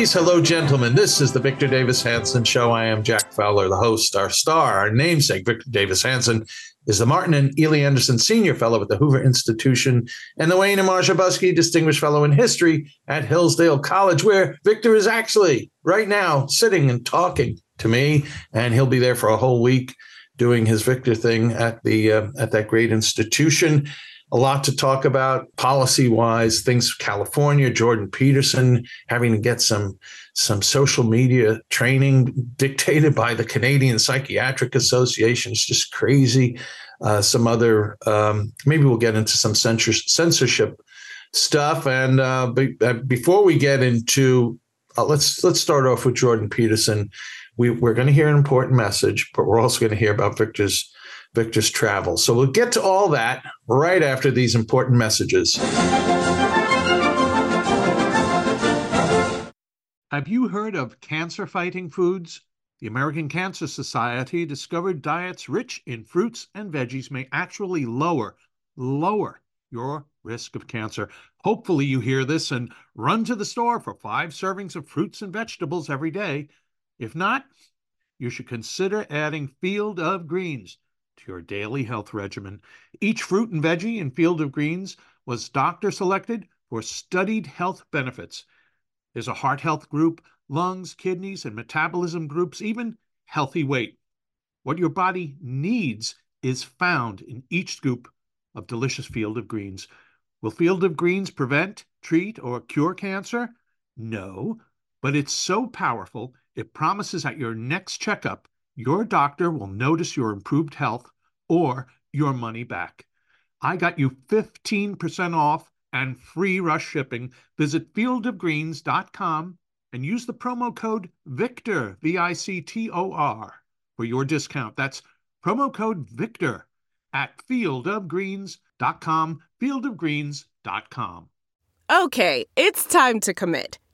Ladies. Hello, gentlemen. This is the Victor Davis Hanson Show. I am Jack Fowler, the host. Our star, our namesake, Victor Davis Hanson, is the Martin and Illie Anderson Senior Fellow at the Hoover Institution and the Wayne and Marcia Buske Distinguished Fellow in History at Hillsdale College, where Victor is actually right now sitting and talking to me, and he'll be there for a whole week doing his Victor thing at the uh, at that great institution a lot to talk about policy wise things california jordan peterson having to get some some social media training dictated by the canadian psychiatric association. It's just crazy. Uh, some other um, maybe we'll get into some censorship stuff. And uh, be, uh, before we get into uh, let's let's start off with jordan peterson. We, we're going to hear an important message but we're also going to hear about victor's Victor's Travel. So we'll get to all that right after these important messages. Have you heard of cancer fighting foods? The American Cancer Society discovered diets rich in fruits and veggies may actually lower, lower your risk of cancer. Hopefully, you hear this and run to the store for five servings of fruits and vegetables every day. If not, you should consider adding Field of Greens to your daily health regimen. Each fruit and veggie in Field of Greens was doctor selected for studied health benefits. There's a heart health group, lungs, kidneys, and metabolism groups, even healthy weight. What your body needs is found in each scoop of delicious Field of Greens. Will Field of Greens prevent, treat, or cure cancer? No, but it's so powerful, it promises at your next checkup your doctor will notice your improved health or your money back. I got you 15% off and free rush shipping. Visit fieldofgreens.com and use the promo code VICTOR, V I C T O R, for your discount. That's promo code VICTOR at fieldofgreens.com, fieldofgreens.com. Okay, it's time to commit.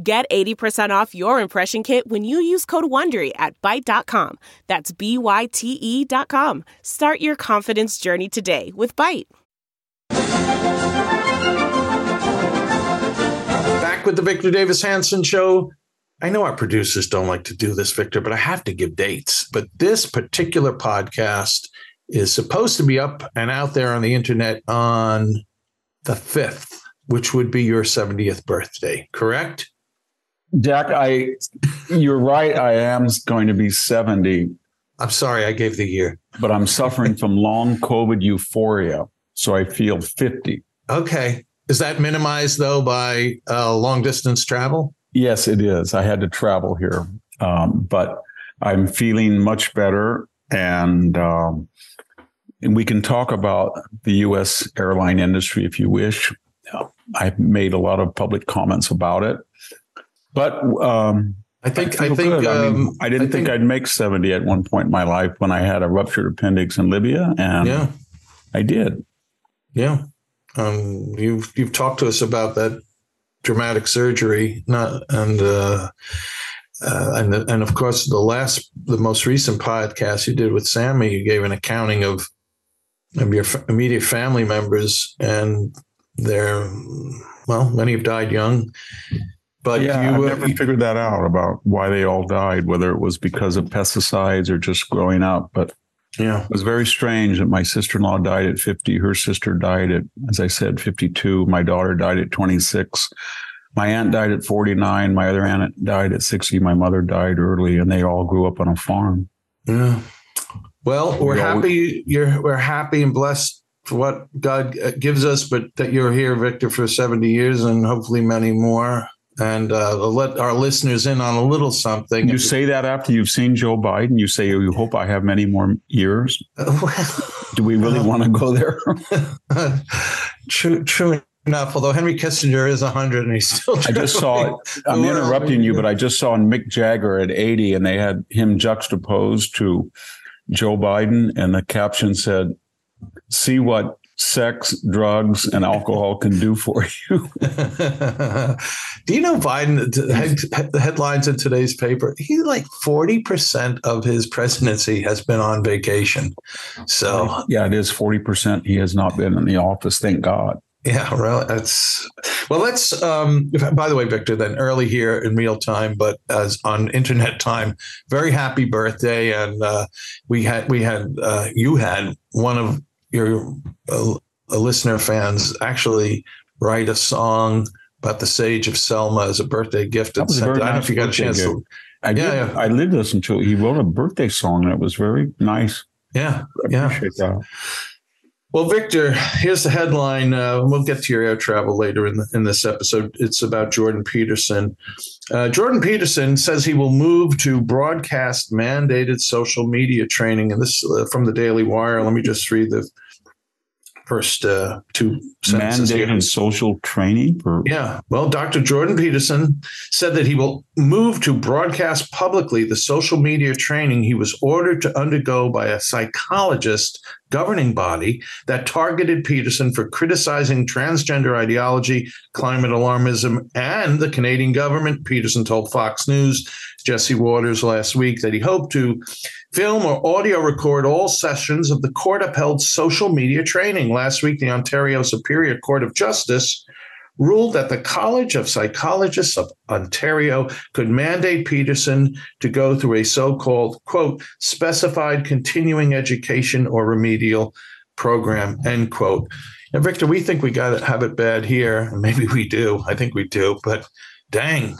Get 80% off your impression kit when you use code WONDERY at Byte.com. That's B-Y-T-E dot com. Start your confidence journey today with Byte. Back with the Victor Davis Hanson Show. I know our producers don't like to do this, Victor, but I have to give dates. But this particular podcast is supposed to be up and out there on the internet on the 5th, which would be your 70th birthday, correct? Jack, I you're right. I am going to be 70. I'm sorry, I gave the year. But I'm suffering from long COVID euphoria. So I feel 50. Okay. Is that minimized though by uh, long distance travel? Yes, it is. I had to travel here. Um, but I'm feeling much better. and um, and we can talk about the U.S. airline industry if you wish. I've made a lot of public comments about it, but um, I think I, I think um, I, mean, I, didn't I think, think, I'd make seventy at one point in my life when I had a ruptured appendix in Libya, and yeah, I did. Yeah, um, you've you've talked to us about that dramatic surgery, not and. Uh, uh, and the, and of course, the last, the most recent podcast you did with Sammy, you gave an accounting of, of your f- immediate family members, and they're well, many have died young. But yeah, you, I never you, figured that out about why they all died, whether it was because of pesticides or just growing up. But yeah, it was very strange that my sister in law died at 50. Her sister died at, as I said, 52. My daughter died at 26 my aunt died at 49. My other aunt died at 60. My mother died early, and they all grew up on a farm. Yeah. Well, we're happy. You're we're happy and blessed for what God uh, gives us, but that you're here, Victor, for 70 years and hopefully many more. And uh, let our listeners in on a little something. You say that after you've seen Joe Biden. You say you hope I have many more years. Well, Do we really uh, want to go there? true, true enough, although Henry Kissinger is 100 and he's still. I just saw, I'm interrupting you, but I just saw Mick Jagger at 80 and they had him juxtaposed to Joe Biden and the caption said, see what sex, drugs, and alcohol can do for you. do you know Biden, the headlines in today's paper, he like 40% of his presidency has been on vacation. So, yeah, it is 40%. He has not been in the office. Thank God. Yeah, well, that's well. Let's. Um, by the way, Victor, then early here in real time, but as on internet time. Very happy birthday, and uh, we had we had uh, you had one of your uh, listener fans actually write a song about the Sage of Selma as a birthday gift. And sent I don't know if you got a chance gift. to. I yeah, did. Yeah. I did listen to it. He wrote a birthday song that was very nice. Yeah, I yeah. That. Well, Victor, here's the headline. Uh, we'll get to your air travel later in, the, in this episode. It's about Jordan Peterson. Uh, Jordan Peterson says he will move to broadcast mandated social media training. And this uh, from the Daily Wire. Let me just read the first uh, two sentences. Mandated here. social training? For- yeah. Well, Dr. Jordan Peterson said that he will move to broadcast publicly the social media training he was ordered to undergo by a psychologist governing body that targeted Peterson for criticizing transgender ideology, climate alarmism, and the Canadian government. Peterson told Fox News, Jesse Watters last week that he hoped to film or audio record all sessions of the court upheld social media training. Last week, the Ontario Superior Court of Justice ruled that the College of Psychologists of Ontario could mandate Peterson to go through a so called, quote, specified continuing education or remedial program, end quote. And Victor, we think we got to have it bad here. Maybe we do. I think we do. But dang,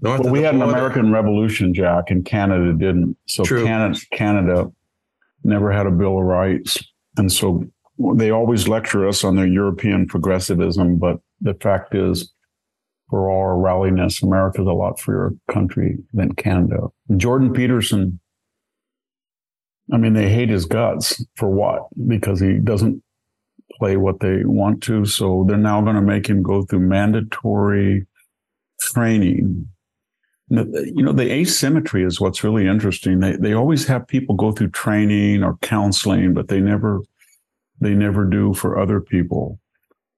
North well, we had border. an American Revolution, Jack, and Canada didn't. So Canada, Canada never had a Bill of Rights, and so they always lecture us on their European progressivism. But the fact is, for all our ralliness, America's a lot freer country than Canada. Jordan Peterson. I mean, they hate his guts for what? Because he doesn't play what they want to. So they're now going to make him go through mandatory training you know the asymmetry is what's really interesting they they always have people go through training or counseling but they never they never do for other people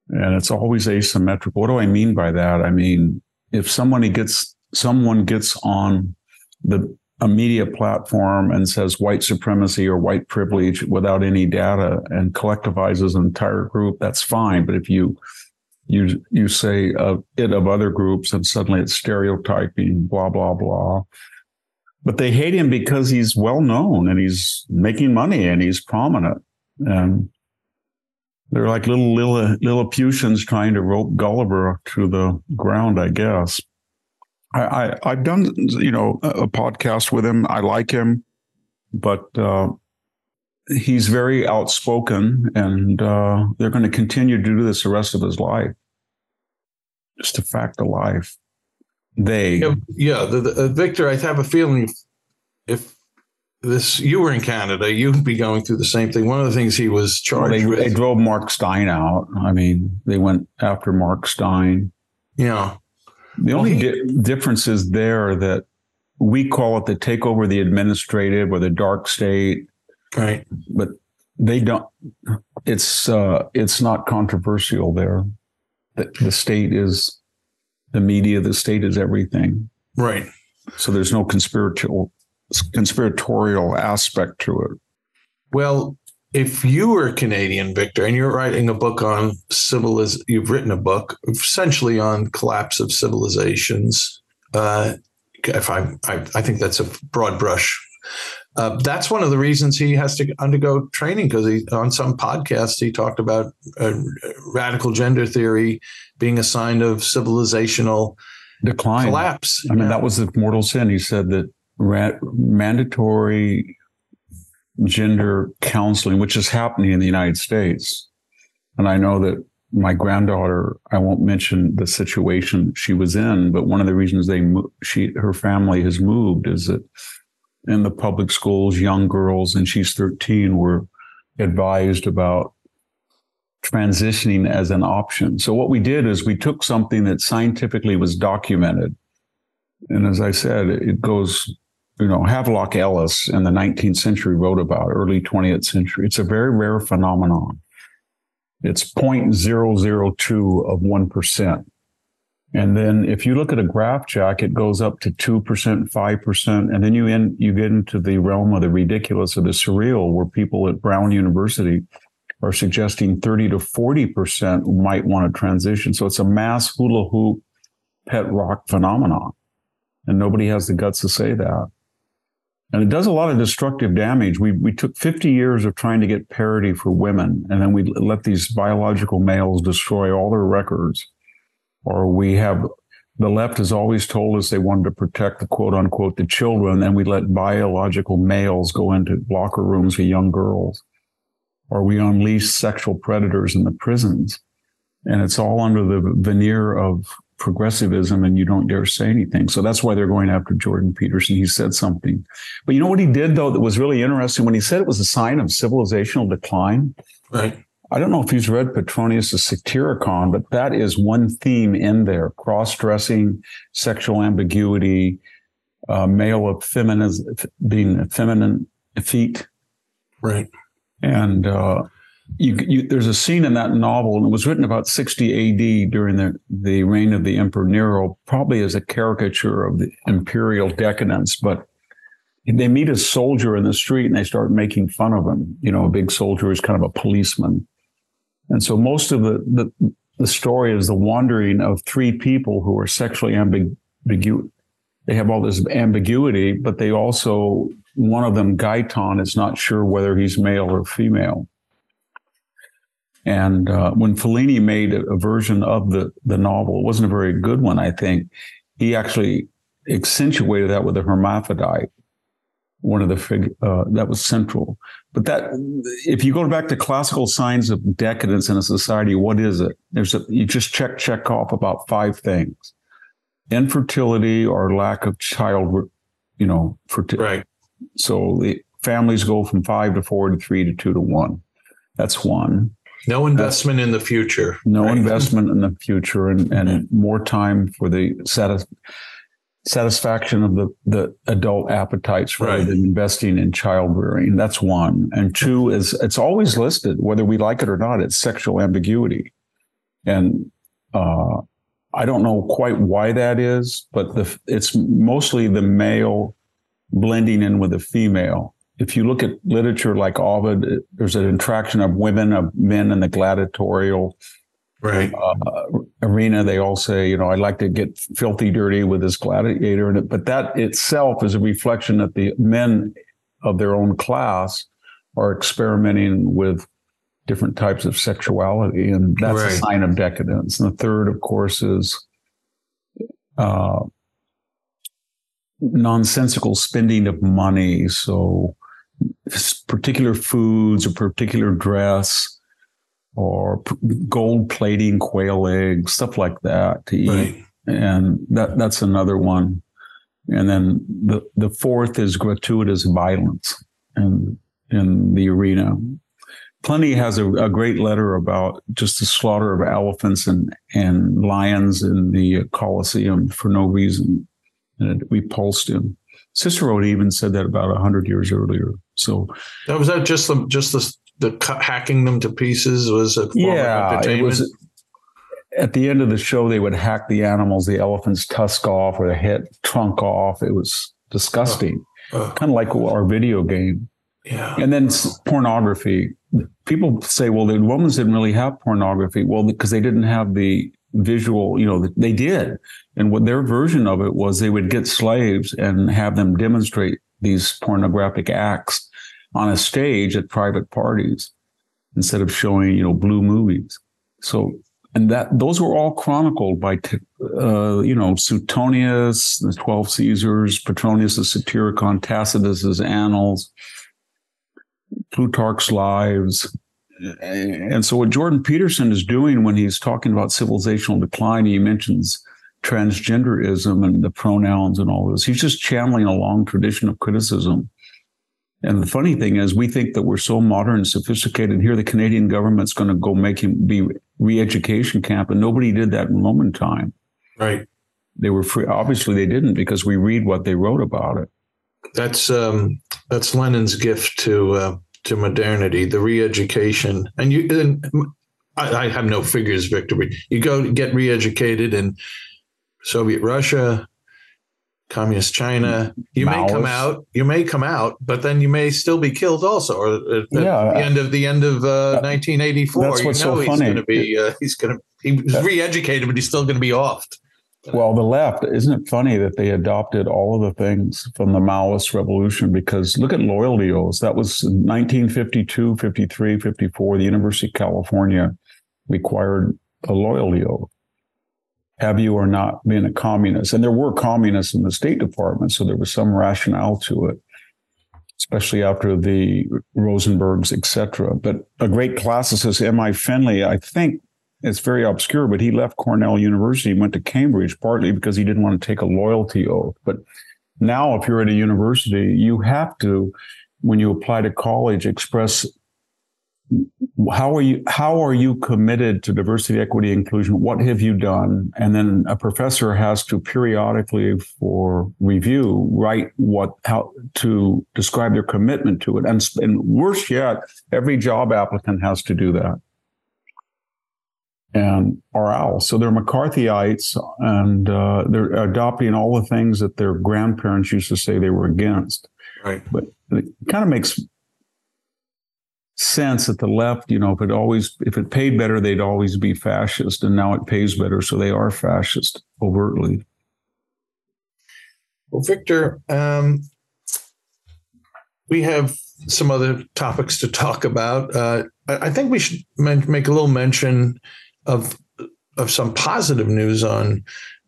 and it's always asymmetrical what do i mean by that? I mean if somebody gets someone gets on the a media platform and says white supremacy or white privilege without any data and collectivizes an entire group that's fine. But if you you you say of it of other groups and suddenly it's stereotyping blah blah blah. But they hate him because he's well known and he's making money and he's prominent. And they're like little Lilliputians trying to rope Gulliver to the ground, I guess. I, I have done you know a podcast with him. I like him, but uh, he's very outspoken, and uh, they're going to continue to do this the rest of his life. Just a fact of life. They, yeah, yeah the, the, uh, Victor. I have a feeling if, if this you were in Canada, you'd be going through the same thing. One of the things he was charged well, they, with. They drove Mark Steyn out. I mean, they went after Mark Steyn. Yeah. The only he, di- difference is there that we call it the takeover of the administrative or the dark state. Right. But they don't it's uh it's not controversial there. The, the state is the media, the state is everything. Right. So there's no conspiratorial conspiratorial aspect to it. Well, if you were Canadian, Victor, and you're writing a book on civiliz, you've written a book essentially on collapse of civilizations. Uh, if I, I, I think that's a broad brush. Uh, that's one of the reasons he has to undergo training because he on some podcast he talked about uh, radical gender theory being a sign of civilizational decline collapse. I mean, yeah. that was the mortal sin. He said that mandatory gender counseling, which is happening in the United States. And I know that my granddaughter, I won't mention the situation she was in, but one of the reasons they, she, her family has moved is that in the public schools, young girls, and she's 13, were advised about transitioning as an option. So what we did is we took something that scientifically was documented. And as I said, it goes you know, Havelock Ellis in the 19th century wrote about early 20th century. It's a very rare phenomenon. It's 0.002 of 1%. And then if you look at a graph, Jack, it goes up to 2%, 5%. And then you, in, you get into the realm of the ridiculous or the surreal where people at Brown University are suggesting 30 to 40% might want to transition. So it's a mass hula hoop pet rock phenomenon. And nobody has the guts to say that. And it does a lot of destructive damage. We, we took 50 years of trying to get parity for women, and then we let these biological males destroy all their records. Or we have the left has always told us they wanted to protect the quote unquote the children, and we let biological males go into locker rooms with young girls. Or we unleash sexual predators in the prisons. And it's all under the veneer of progressivism and you don't dare say anything. So that's why they're going after Jordan Peterson. He said something. But you know what he did though that was really interesting when he said it was a sign of civilizational decline? Right. I don't know if he's read Petronius' Satyricon, but that is one theme in there. Cross-dressing, sexual ambiguity, uh, male effeminate, being a feminine effete. Right. And, uh, you, you, there's a scene in that novel, and it was written about 60 AD during the, the reign of the Emperor Nero, probably as a caricature of the imperial decadence. But they meet a soldier in the street and they start making fun of him. You know, a big soldier is kind of a policeman. And so most of the, the, the story is the wandering of three people who are sexually ambiguous. They have all this ambiguity, but they also, one of them, Giton, is not sure whether he's male or female. And uh, when Fellini made a, a, version of the the novel, it wasn't a very good one, I think. He actually accentuated that with a hermaphrodite, one of the fig uh, that was central. But that, if you go back to classical signs of decadence in a society, what is it? There's a, you just check check off about five things: infertility or lack of child, you know, fertility. Right. So the families go from five to four to three to two to one. That's one. No investment in the future. No right? investment in the future and, and more time for the satis- satisfaction of the, the adult appetites rather right. than investing in child rearing. That's one. And two is it's always listed, whether we like it or not, it's sexual ambiguity. And uh, I don't know quite why that is, but the, it's mostly the male blending in with the female if you look at literature like Ovid, there's an attraction of women, of men in the gladiatorial right. uh, arena. They all say, you know, I'd like to get filthy dirty with this gladiator. But that itself is a reflection that the men of their own class are experimenting with different types of sexuality. And that's right. a sign of decadence. And the third, of course, is uh, nonsensical spending of money. So particular foods or particular dress or gold plating quail eggs, stuff like that to eat. Right. And that that's another one. And then the, the fourth is gratuitous violence in, in the arena. Pliny has a, a, great letter about just the slaughter of elephants and, and lions in the Colosseum for no reason. And it repulsed him. Cicero even said that about 100 years earlier. So that was that just the, just the, the hacking them to pieces was a yeah, It was, at the end of the show, they would hack the animals, the elephant's tusk off or the head trunk off. It was disgusting, uh, uh, kind of like our video game. Yeah. And then pornography. People say, well, the Romans didn't really have pornography. Well, because they didn't have the visual, you know, they did. And what their version of it was they would get slaves and have them demonstrate these pornographic acts on a stage at private parties instead of showing, you know, blue movies. So and that those were all chronicled by uh, you know Suetonius, the Twelve Caesars, Petronius' Satyricon, Tacitus's Annals, Plutarch's Lives. And so, what Jordan Peterson is doing when he's talking about civilizational decline, he mentions transgenderism and the pronouns and all this. He's just channeling a long tradition of criticism and the funny thing is, we think that we're so modern and sophisticated. Here, the Canadian government's going to go make him be re-education camp, and nobody did that in Roman time. Right. They were free. Obviously, they didn't because we read what they wrote about it. That's um, that's Lenin's gift to uh, to modernity, the re-education. And you, and I, I have no figures, Victor, but you go get re-educated in Soviet Russia, communist China. You Maoist. may come out, you may come out, but then you may still be killed also. Or at, yeah, the end of the end of uh, 1984, that's what's you know so he's going to be uh, he's going to he's re-educated, but he's still going to be offed. Well, the left, isn't it funny that they adopted all of the things from the Maoist revolution? Because look at loyalty oaths. That was 1952, 53, 54. The University of California required a loyalty oath have you or not been a communist? And there were communists in the State Department, so there was some rationale to it, especially after the Rosenbergs, etc. But a great classicist, M.I. Finley, I think it's very obscure, but he left Cornell University, went to Cambridge partly because he didn't want to take a loyalty oath. But now, if you're at a university, you have to, when you apply to college, express how are you how are you committed to diversity equity inclusion what have you done and then a professor has to periodically for review write what how to describe their commitment to it and, and worse yet every job applicant has to do that and are owls. So they're McCarthyites and uh, they're adopting all the things that their grandparents used to say they were against. Right. But it kind of makes sense that the left, you know, if it always if it paid better, they'd always be fascist, and now it pays better, so they are fascist overtly. Well, Victor, um, we have some other topics to talk about. Uh, I, think we should make a little mention of of some positive news on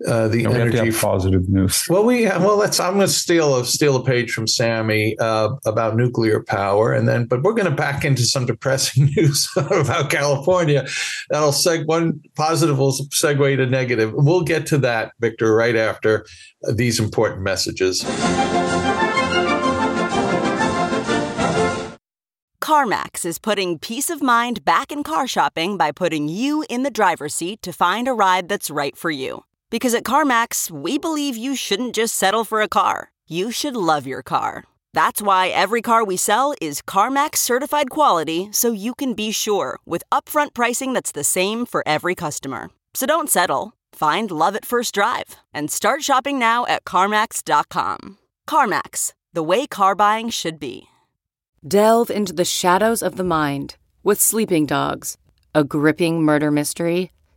uh, the no, energy positive news. Well, we well let's. I'm going to steal a steal a page from Sammy uh, about nuclear power, and then but we're going to back into some depressing news about California. That'll seg one positive will segue to negative. We'll get to that, Victor, right after these important messages. CarMax is putting peace of mind back in car shopping by putting you in the driver's seat to find a ride that's right for you. Because at CarMax, we believe you shouldn't just settle for a car, you should love your car. That's why every car we sell is CarMax certified quality so you can be sure with upfront pricing that's the same for every customer. So don't settle. Find love at first drive and start shopping now at CarMax.com. CarMax, the way car buying should be. Delve into the shadows of the mind with Sleeping Dogs, a gripping murder mystery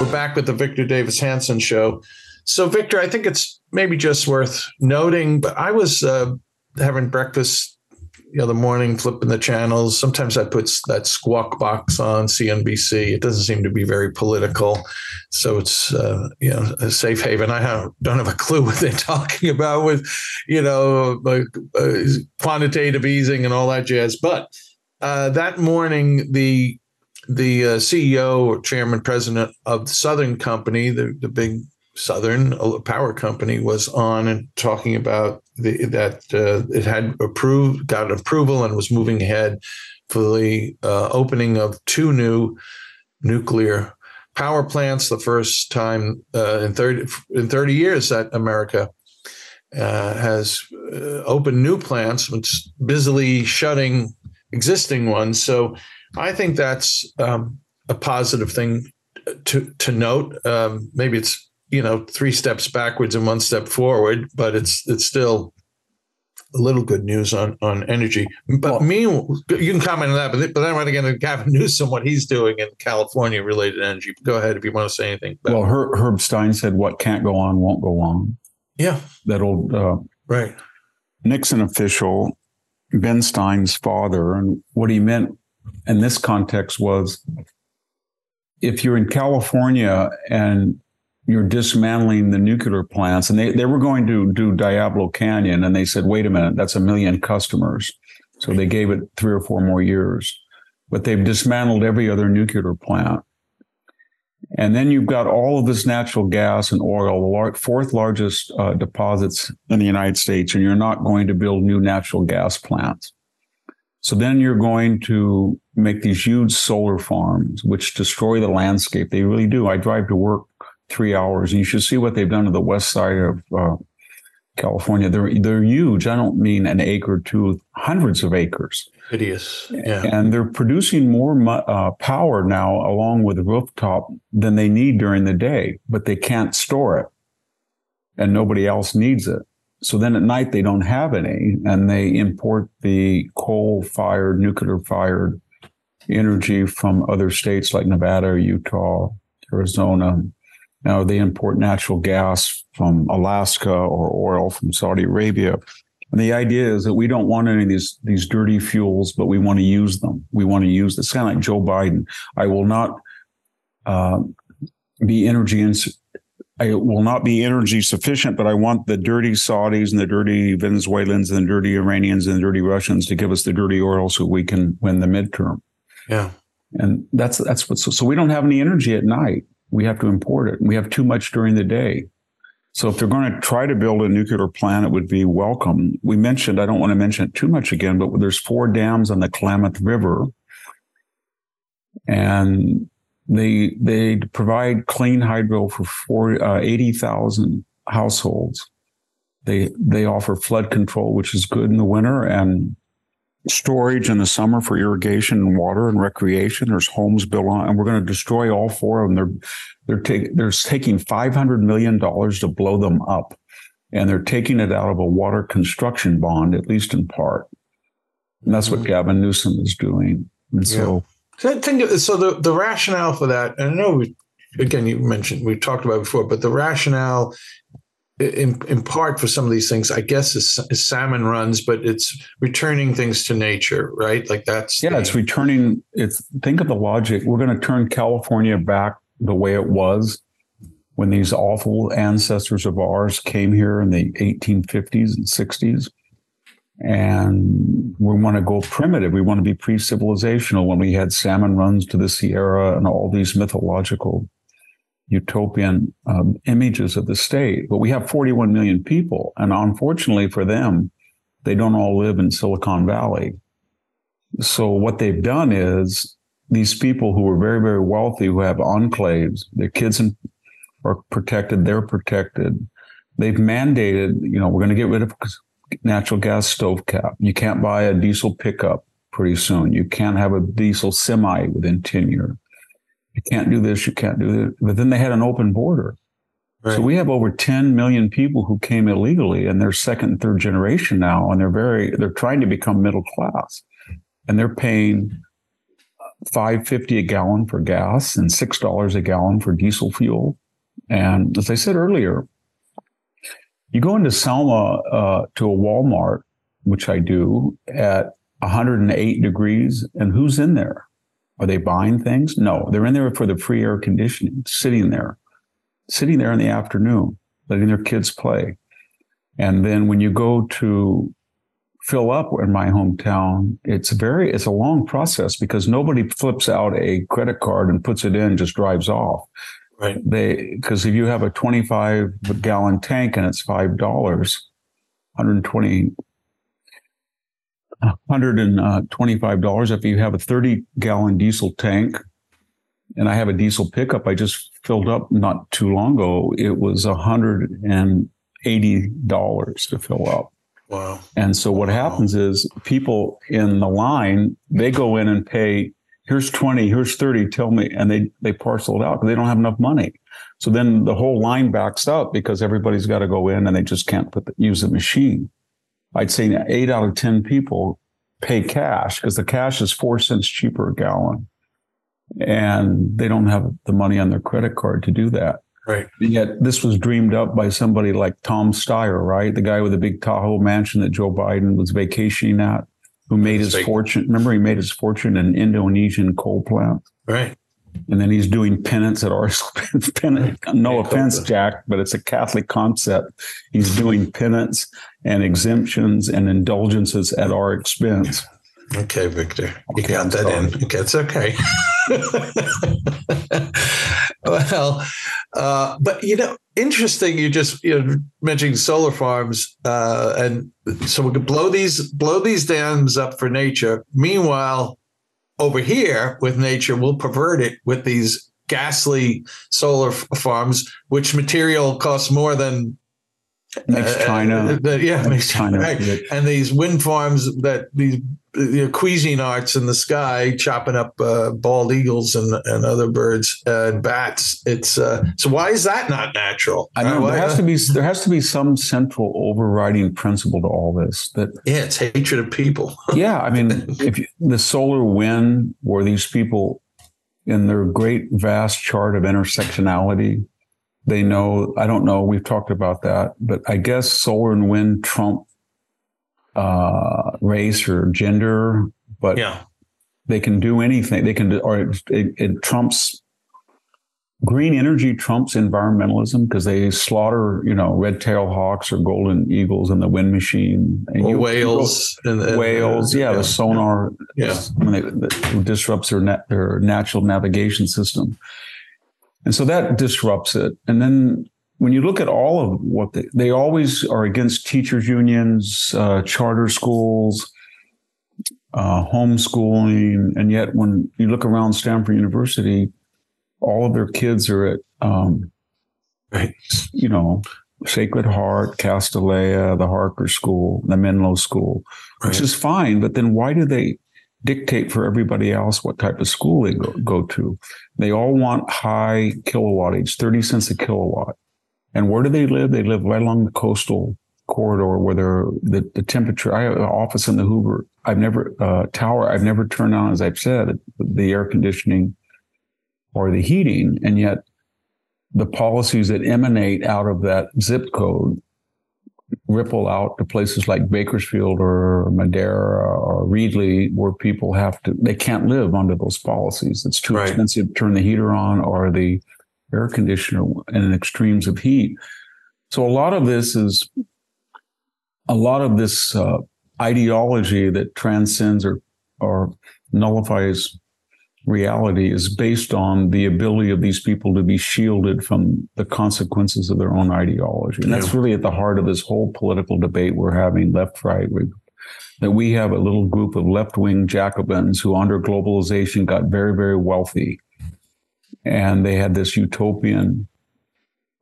We're back with the Victor Davis Hanson show. So, Victor, I think it's maybe just worth noting, but I was uh, having breakfast the other morning, flipping the channels. Sometimes I put that squawk box on CNBC. It doesn't seem to be very political, so it's uh, you know a safe haven. I don't have a clue what they're talking about with you know uh, quantitative easing and all that jazz. But uh, that morning, the the uh, CEO or chairman president of the Southern Company, the, the big Southern Power Company, was on and talking about the, that uh, it had approved, got approval, and was moving ahead for the uh, opening of two new nuclear power plants. The first time uh, in thirty in thirty years that America uh, has uh, opened new plants, it's busily shutting existing ones. So I think that's um, a positive thing to to note. Um, maybe it's you know three steps backwards and one step forward, but it's it's still a little good news on on energy. But well, me, you can comment on that. But but then I want to get into Gavin Newsom what he's doing in California related energy. Go ahead if you want to say anything. Well, Herb, Herb Stein said, "What can't go on won't go on." Yeah, that old uh, right Nixon official Ben Stein's father, and what he meant in this context was if you're in California and you're dismantling the nuclear plants, and they, they were going to do Diablo Canyon, and they said, wait a minute, that's a million customers. So they gave it three or four more years. But they've dismantled every other nuclear plant. And then you've got all of this natural gas and oil, the fourth largest uh, deposits in the United States, and you're not going to build new natural gas plants. So then you're going to make these huge solar farms, which destroy the landscape. They really do. I drive to work three hours, and you should see what they've done to the west side of uh, California. They're they're huge. I don't mean an acre or two, hundreds of acres. Hideous. Yeah. And they're producing more uh, power now, along with the rooftop, than they need during the day, but they can't store it, and nobody else needs it. So then at night they don't have any, and they import the coal-fired, nuclear-fired energy from other states like Nevada, Utah, Arizona. Now they import natural gas from Alaska or oil from Saudi Arabia. And the idea is that we don't want any of these these dirty fuels, but we want to use them. We want to use. It's kind of like Joe Biden. I will not uh, be energy ins- I will not be energy sufficient, but I want the dirty Saudis and the dirty Venezuelans and the dirty Iranians and the dirty Russians to give us the dirty oil so we can win the midterm. Yeah. And that's that's what so, so we don't have any energy at night. We have to import it. We have too much during the day. So if they're going to try to build a nuclear plant, it would be welcome. We mentioned, I don't want to mention it too much again, but there's four dams on the Klamath River. And they they provide clean hydro for four, uh, 80,000 households. They they offer flood control, which is good in the winter, and storage in the summer for irrigation and water and recreation. There's homes built on, and we're going to destroy all four of them. They're they're taking they're taking 500 million dollars to blow them up, and they're taking it out of a water construction bond, at least in part. And that's what mm-hmm. Gavin Newsom is doing. And so so, think, so the, the rationale for that, and I know we, again, you mentioned, we talked about before, but the rationale in, in part for some of these things, I guess, is, is, salmon runs, but it's returning things to nature, right? Like that's yeah, the, it's returning. It's think of the logic. We're going to turn California back the way it was when these awful ancestors of ours came here in the 1850s and 60s and we want to go primitive. We want to be pre-civilizational when we had salmon runs to the Sierra and all these mythological utopian um, images of the state. But we have 41 million people. And unfortunately for them, they don't all live in Silicon Valley. So what they've done is these people who are very, very wealthy, who have enclaves, their kids are protected, they're protected. They've mandated, you know, we're going to get rid of natural gas stove cap. You can't buy a diesel pickup pretty soon. You can't have a diesel semi within 10 years. You can't do this. You can't do that. But then they had an open border. Right. So we have over 10 million people who came illegally and they're second and third generation now. And they're very, they're trying to become middle class and they're paying five fifty a gallon for gas and six dollars a gallon for diesel fuel. And as I said earlier, you go into Selma uh, to a Walmart, which I do at 108 degrees, and who's in there? Are they buying things? No, they're in there for the free air conditioning, sitting there, sitting there in the afternoon, letting their kids play. And then when you go to fill up in my hometown, it's very it's a long process because nobody flips out a credit card and puts it in, just drives off. Right. They because if you have a 25 gallon tank and it's five dollars, 120 $125 if you have a 30 gallon diesel tank and I have a diesel pickup I just filled up not too long ago it was $180 to fill up. Wow. And so what happens is people in the line they go in and pay here's 20 here's 30 tell me and they they parcel it out because they don't have enough money so then the whole line backs up because everybody's got to go in and they just can't put the, use the machine I'd say eight out of 10 people pay cash because the cash is four cents cheaper a gallon. And they don't have the money on their credit card to do that. Right. And yet this was dreamed up by somebody like Tom Steyer, right? The guy with the big Tahoe mansion that Joe Biden was vacationing at, who made his fortune. Remember, he made his fortune in an Indonesian coal plant. Right and then he's doing penance at our penance. No offense, Jack, but it's a Catholic concept. He's doing penance and exemptions and indulgences at our expense. Okay, Victor, you okay, got that sorry. in. Okay, it's okay. well, uh, but you know, interesting. You just you know mentioning solar farms, uh, and so we could blow these blow these dams up for nature. Meanwhile, over here with nature, we'll pervert it with these ghastly solar f- farms, which material costs more than Makes uh, China. Uh, yeah, makes China. Right. And these wind farms that these you know, in the sky chopping up uh, bald eagles and, and other birds uh, and bats. It's uh, so why is that not natural? I know there has to be there has to be some central overriding principle to all this. That yeah, it's hatred of people. yeah, I mean, if you, the solar wind, where these people in their great vast chart of intersectionality they know, I don't know, we've talked about that, but I guess solar and wind trump uh, race or gender, but yeah. they can do anything. They can do, or it, it, it trumps green energy trumps environmentalism because they slaughter, you know, red tail hawks or golden eagles in the wind machine. And or you, whales. You and, whales, yeah, yeah, the sonar yeah. when it disrupts their, na- their natural navigation system. And so that disrupts it. And then when you look at all of what they, they always are against teachers unions, uh, charter schools, uh, homeschooling. And yet when you look around Stanford University, all of their kids are at, um, you know, Sacred Heart, Castilleja, the Harker School, the Menlo School, right. which is fine. But then why do they dictate for everybody else what type of school they go, go to. They all want high kilowattage, 30 cents a kilowatt. And where do they live? They live right along the coastal corridor where the, the temperature, I have an office in the Hoover. I've never, uh, tower, I've never turned on, as I've said, the air conditioning or the heating. And yet the policies that emanate out of that zip code ripple out to places like Bakersfield or Madera or Reedley, where people have to, they can't live under those policies. It's too right. expensive to turn the heater on or the air conditioner in extremes of heat. So a lot of this is a lot of this uh, ideology that transcends or or nullifies reality is based on the ability of these people to be shielded from the consequences of their own ideology. And that's really at the heart of this whole political debate we're having left, right. We, that we have a little group of left wing Jacobins who, under globalization, got very, very wealthy. And they had this utopian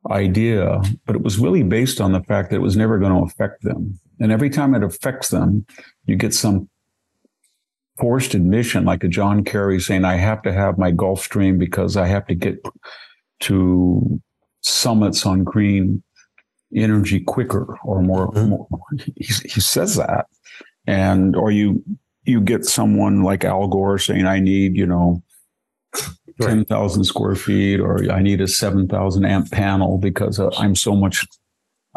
idea, but it was really based on the fact that it was never going to affect them. And every time it affects them, you get some forced admission, like a John Kerry saying, I have to have my Gulfstream because I have to get to summits on green energy quicker or more. Mm-hmm. more. He, he, says that. And, or you, you get someone like Al Gore saying, I need, you know, 10,000 square feet or I need a 7,000 amp panel because uh, I'm so much,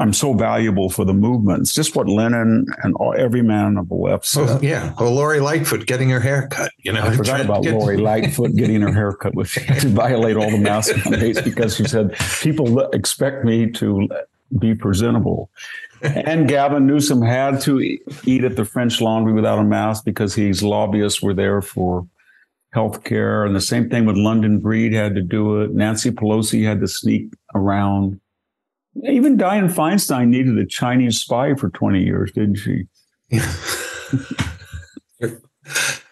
I'm so valuable for the movement. It's just what Lenin and all, every man of the left said. Well, yeah. Well, Lori Lightfoot getting her hair cut, you know. I forgot about get... Lori Lightfoot getting her hair cut, which to violate all the mask mandates because she said, people expect me to be presentable. and Gavin Newsom had to eat at the French Laundry without a mask because his lobbyists were there for health care. And the same thing with London Breed had to do it. Nancy Pelosi had to sneak around. Even Dianne Feinstein needed a Chinese spy for 20 years, didn't she?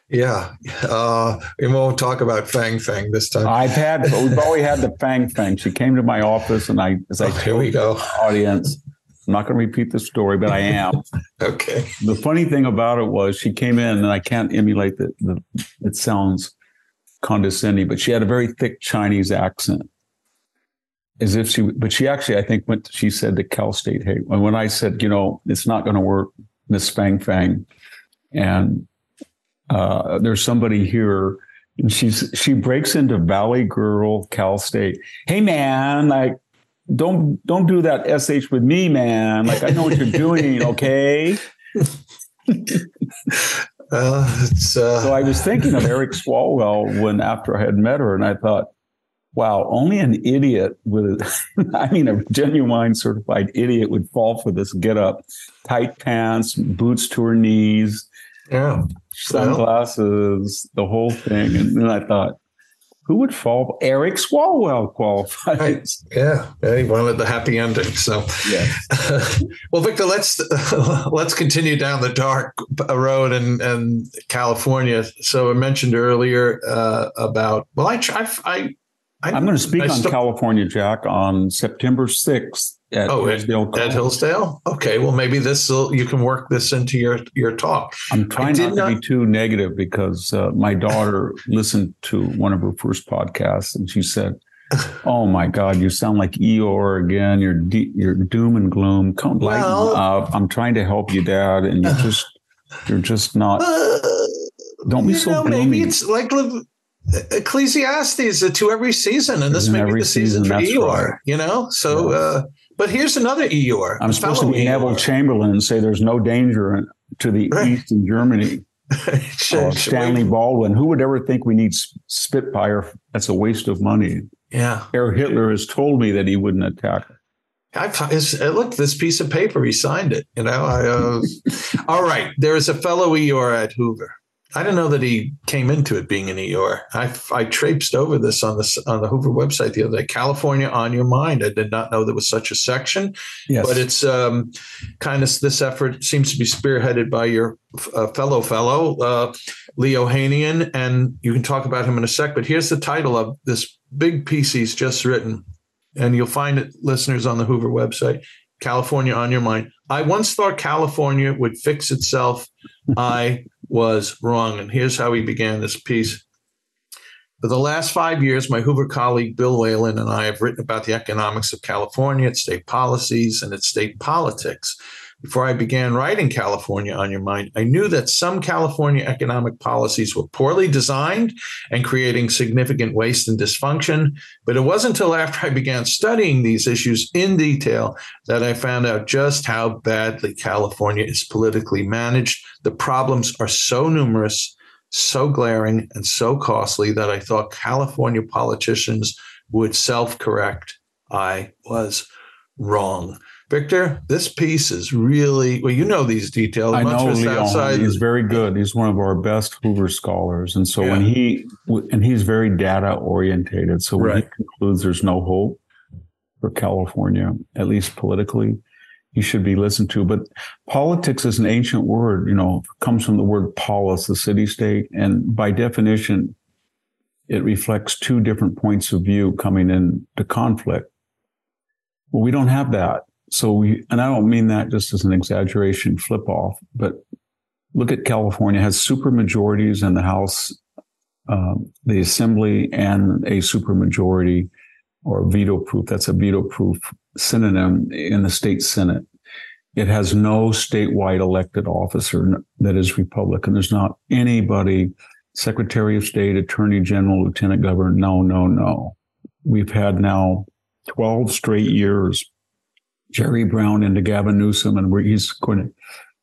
yeah. Uh, we won't talk about Fang Fang this time. I've had, we've always had the Fang Fang. She came to my office and I, as I oh, here we go. audience, I'm not going to repeat the story, but I am. okay. The funny thing about it was she came in, and I can't emulate the, the it sounds condescending, but she had a very thick Chinese accent. As if she, but she actually, I think, went. She said to Cal State, "Hey," and when I said, you know, it's not going to work, Miss Fang Fang, and uh, there's somebody here, and she's she breaks into Valley Girl, Cal State. Hey man, like don't don't do that sh with me, man. Like I know what you're doing, okay? Uh, uh... So I was thinking of Eric Swalwell when after I had met her, and I thought, wow, only an idiot with, I mean, a genuine certified idiot would fall for this get up, tight pants, boots to her knees, yeah, sunglasses, the whole thing. And then I thought, who would fall? Eric Swalwell qualifies. Right. Yeah, yeah, he wanted the happy ending. So, yeah. well, Victor, let's uh, let's continue down the dark road in, in California. So, I mentioned earlier uh, about well, I I, I I, am going to speak I on st- California, Jack, on September 6th at oh, Hillsdale. At, at Hillsdale? Okay. Well, maybe this you can work this into your, your talk. I'm trying not, not to be too negative because uh, my daughter listened to one of her first podcasts and she said, Oh my God, you sound like Eeyore again. You're de- you're doom and gloom. Come lighten well, up. I'm trying to help you, Dad, and you're just you're just not. Don't be so know, gloomy. Maybe it's like Ecclesiastes to every season, and this may be the season, season for Eeyore. Right. You know, so. Yes. Uh, but here's another Eeyore. I'm supposed to be Neville Chamberlain and say there's no danger to the right. east in Germany. uh, Stanley Baldwin. Who would ever think we need Spitfire? That's a waste of money. Yeah. Herr Hitler has told me that he wouldn't attack. I uh, look this piece of paper. He signed it. You know. I, uh, all right. There is a fellow Eeyore at Hoover. I don't know that he came into it being an Eeyore. I, I traipsed over this on the on the Hoover website the other day. California on your mind. I did not know there was such a section. Yes. But it's um, kind of this effort seems to be spearheaded by your uh, fellow fellow uh, Lee Ohanian, and you can talk about him in a sec. But here's the title of this big piece he's just written, and you'll find it, listeners, on the Hoover website. California on your mind. I once thought California would fix itself. I was wrong. And here's how he began this piece. For the last five years, my Hoover colleague Bill Whalen and I have written about the economics of California, its state policies, and its state politics. Before I began writing California on Your Mind, I knew that some California economic policies were poorly designed and creating significant waste and dysfunction. But it wasn't until after I began studying these issues in detail that I found out just how badly California is politically managed. The problems are so numerous, so glaring, and so costly that I thought California politicians would self correct. I was wrong. Victor, this piece is really well. You know these details. I know Leon. He's very good. He's one of our best Hoover scholars, and so yeah. when he and he's very data orientated. So when right. he concludes there's no hope for California, at least politically, he should be listened to. But politics is an ancient word. You know, comes from the word polis, the city state, and by definition, it reflects two different points of view coming into conflict. Well, we don't have that so we, and I don't mean that just as an exaggeration flip off, but look at California has super majorities in the House, um, the Assembly, and a super majority or veto proof. That's a veto proof synonym in the state Senate. it has no statewide elected officer that is Republican. There's not anybody, Secretary of State, Attorney General, Lieutenant Governor. No, no, no. We've had now 12 straight years, Jerry Brown into Gavin Newsom, and we're, he's going to,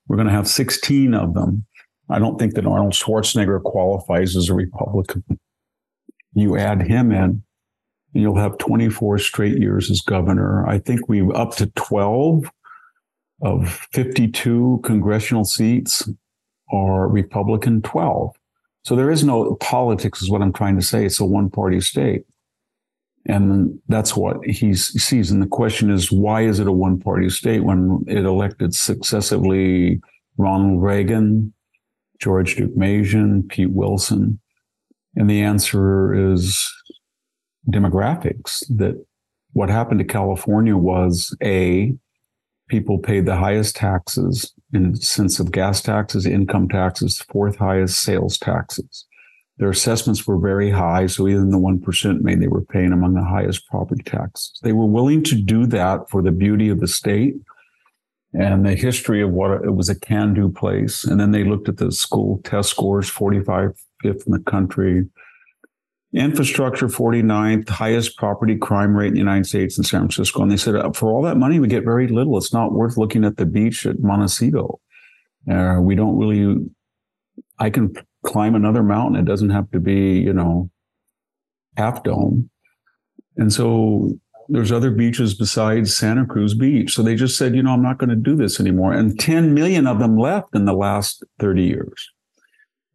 we're going to have 16 of them. I don't think that Arnold Schwarzenegger qualifies as a Republican. You add him in, you'll have 24 straight years as governor. I think we've up to 12 of 52 congressional seats are Republican, 12. So there is no politics, is what I'm trying to say. It's a one party state. And that's what he sees. And the question is, why is it a one party state when it elected successively Ronald Reagan, George Duke Deukmejian, Pete Wilson? And the answer is demographics that what happened to California was A, people paid the highest taxes in the sense of gas taxes, income taxes, fourth highest sales taxes. Their assessments were very high, so even the 1% made they were paying among the highest property taxes. They were willing to do that for the beauty of the state and the history of what it was a can do place. And then they looked at the school test scores, 45th, fifth in the country. Infrastructure 49th, highest property crime rate in the United States in San Francisco. And they said, uh, for all that money, we get very little. It's not worth looking at the beach at Montecito. Uh, we don't really, I can climb another mountain. It doesn't have to be, you know, half dome. And so there's other beaches besides Santa Cruz Beach. So they just said, you know, I'm not going to do this anymore. And 10 million of them left in the last 30 years.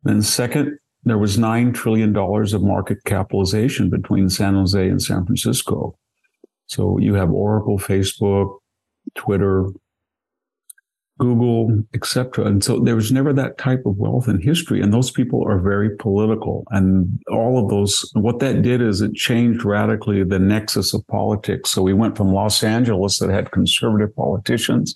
Then second, there was $9 trillion of market capitalization between San Jose and San Francisco. So you have Oracle, Facebook, Twitter, Google, etc. And so there was never that type of wealth in history. And those people are very political. And all of those, what that did is it changed radically the nexus of politics. So we went from Los Angeles that had conservative politicians.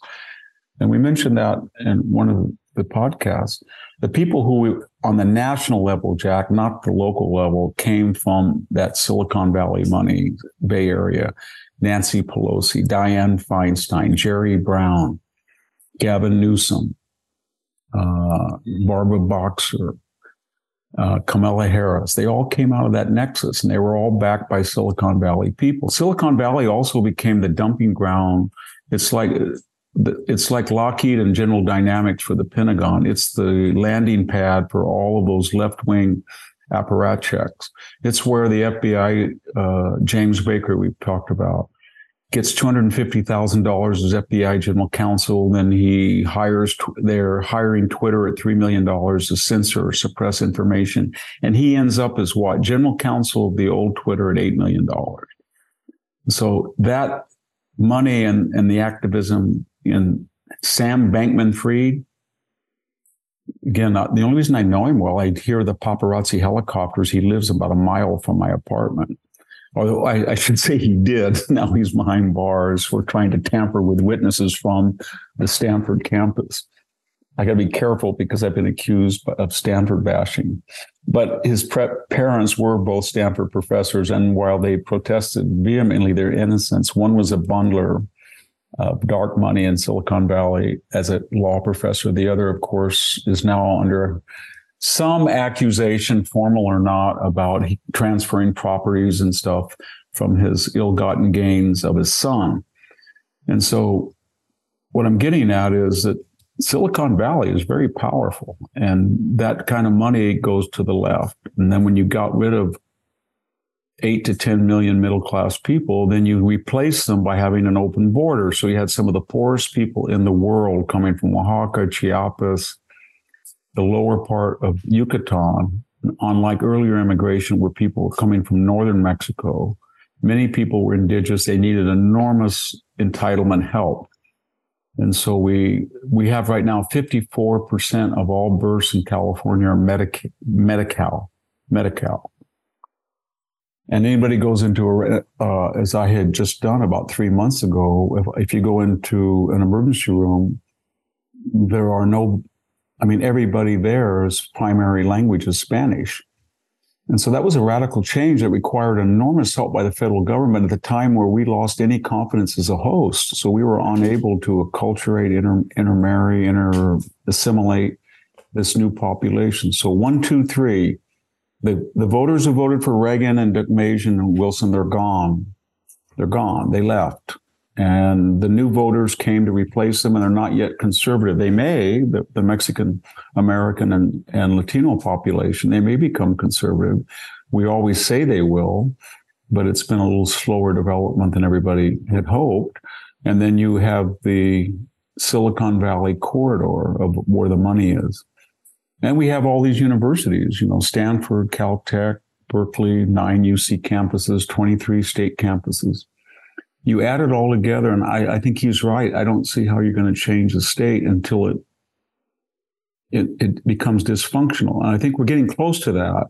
And we mentioned that in one of the podcasts the people who on the national level, Jack, not the local level, came from that Silicon Valley money, Bay Area. Nancy Pelosi, Dianne Feinstein, Jerry Brown, Gavin Newsom, uh, Barbara Boxer, uh, Kamala Harris. They all came out of that nexus and they were all backed by Silicon Valley people. Silicon Valley also became the dumping ground. It's like it's like Lockheed and General Dynamics for the Pentagon. It's the landing pad for all of those left wing apparatchiks. It's where the FBI, uh, James Baker, we've talked about, gets $250,000 as FBI general counsel. Then he hires, they're hiring Twitter at $3 million to censor or suppress information. And he ends up as what? General counsel of the old Twitter at $8 million. So that money and, and the activism and Sam Bankman Fried. Again, the only reason I know him well, I hear the paparazzi helicopters. He lives about a mile from my apartment. Although I, I should say he did. Now he's behind bars. We're trying to tamper with witnesses from the Stanford campus. I got to be careful because I've been accused of Stanford bashing. But his pre- parents were both Stanford professors, and while they protested vehemently their innocence, one was a bundler of dark money in Silicon Valley as a law professor. The other, of course, is now under some accusation, formal or not, about transferring properties and stuff from his ill-gotten gains of his son. And so what I'm getting at is that Silicon Valley is very powerful and that kind of money goes to the left. And then when you got rid of eight to 10 million middle class people, then you replace them by having an open border. So you had some of the poorest people in the world coming from Oaxaca, Chiapas, the lower part of Yucatan, unlike earlier immigration where people were coming from northern Mexico. Many people were indigenous. They needed enormous entitlement help. And so we we have right now 54% of all births in California are Medic- Medi-Cal, Medi-Cal. And anybody goes into a, uh, as I had just done about three months ago, if, if you go into an emergency room, there are no, I mean, everybody there's primary language is Spanish. And so that was a radical change that required enormous help by the federal government at the time where we lost any confidence as a host. So we were unable to acculturate, inter, intermarry, inter assimilate this new population. So one, two, three, the, the voters who voted for Reagan and Deukmejian and Wilson, they're gone. They're gone. They left. And the new voters came to replace them, and they're not yet conservative. They may, the, the Mexican American and, and Latino population, they may become conservative. We always say they will, but it's been a little slower development than everybody had hoped. And then you have the Silicon Valley corridor of where the money is. And we have all these universities, you know, Stanford, Caltech, Berkeley, nine UC campuses, 23 state campuses. You add it all together, and I, I think he's right. I don't see how you're going to change the state until it, it it becomes dysfunctional. And I think we're getting close to that.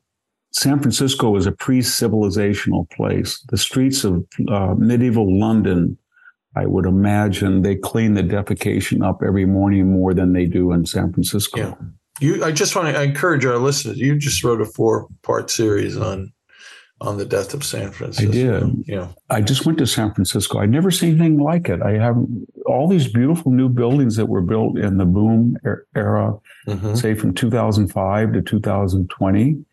San Francisco is a pre-civilizational place. The streets of uh, medieval London, I would imagine, they clean the defecation up every morning more than they do in San Francisco. Yeah. You, I just want to I encourage our listeners. You just wrote a four-part series on on the death of San Francisco. I did. Yeah. I just went to San Francisco. I'd never seen anything like it. I have all these beautiful new buildings that were built in the boom era, mm-hmm. say from 2005 to 2020.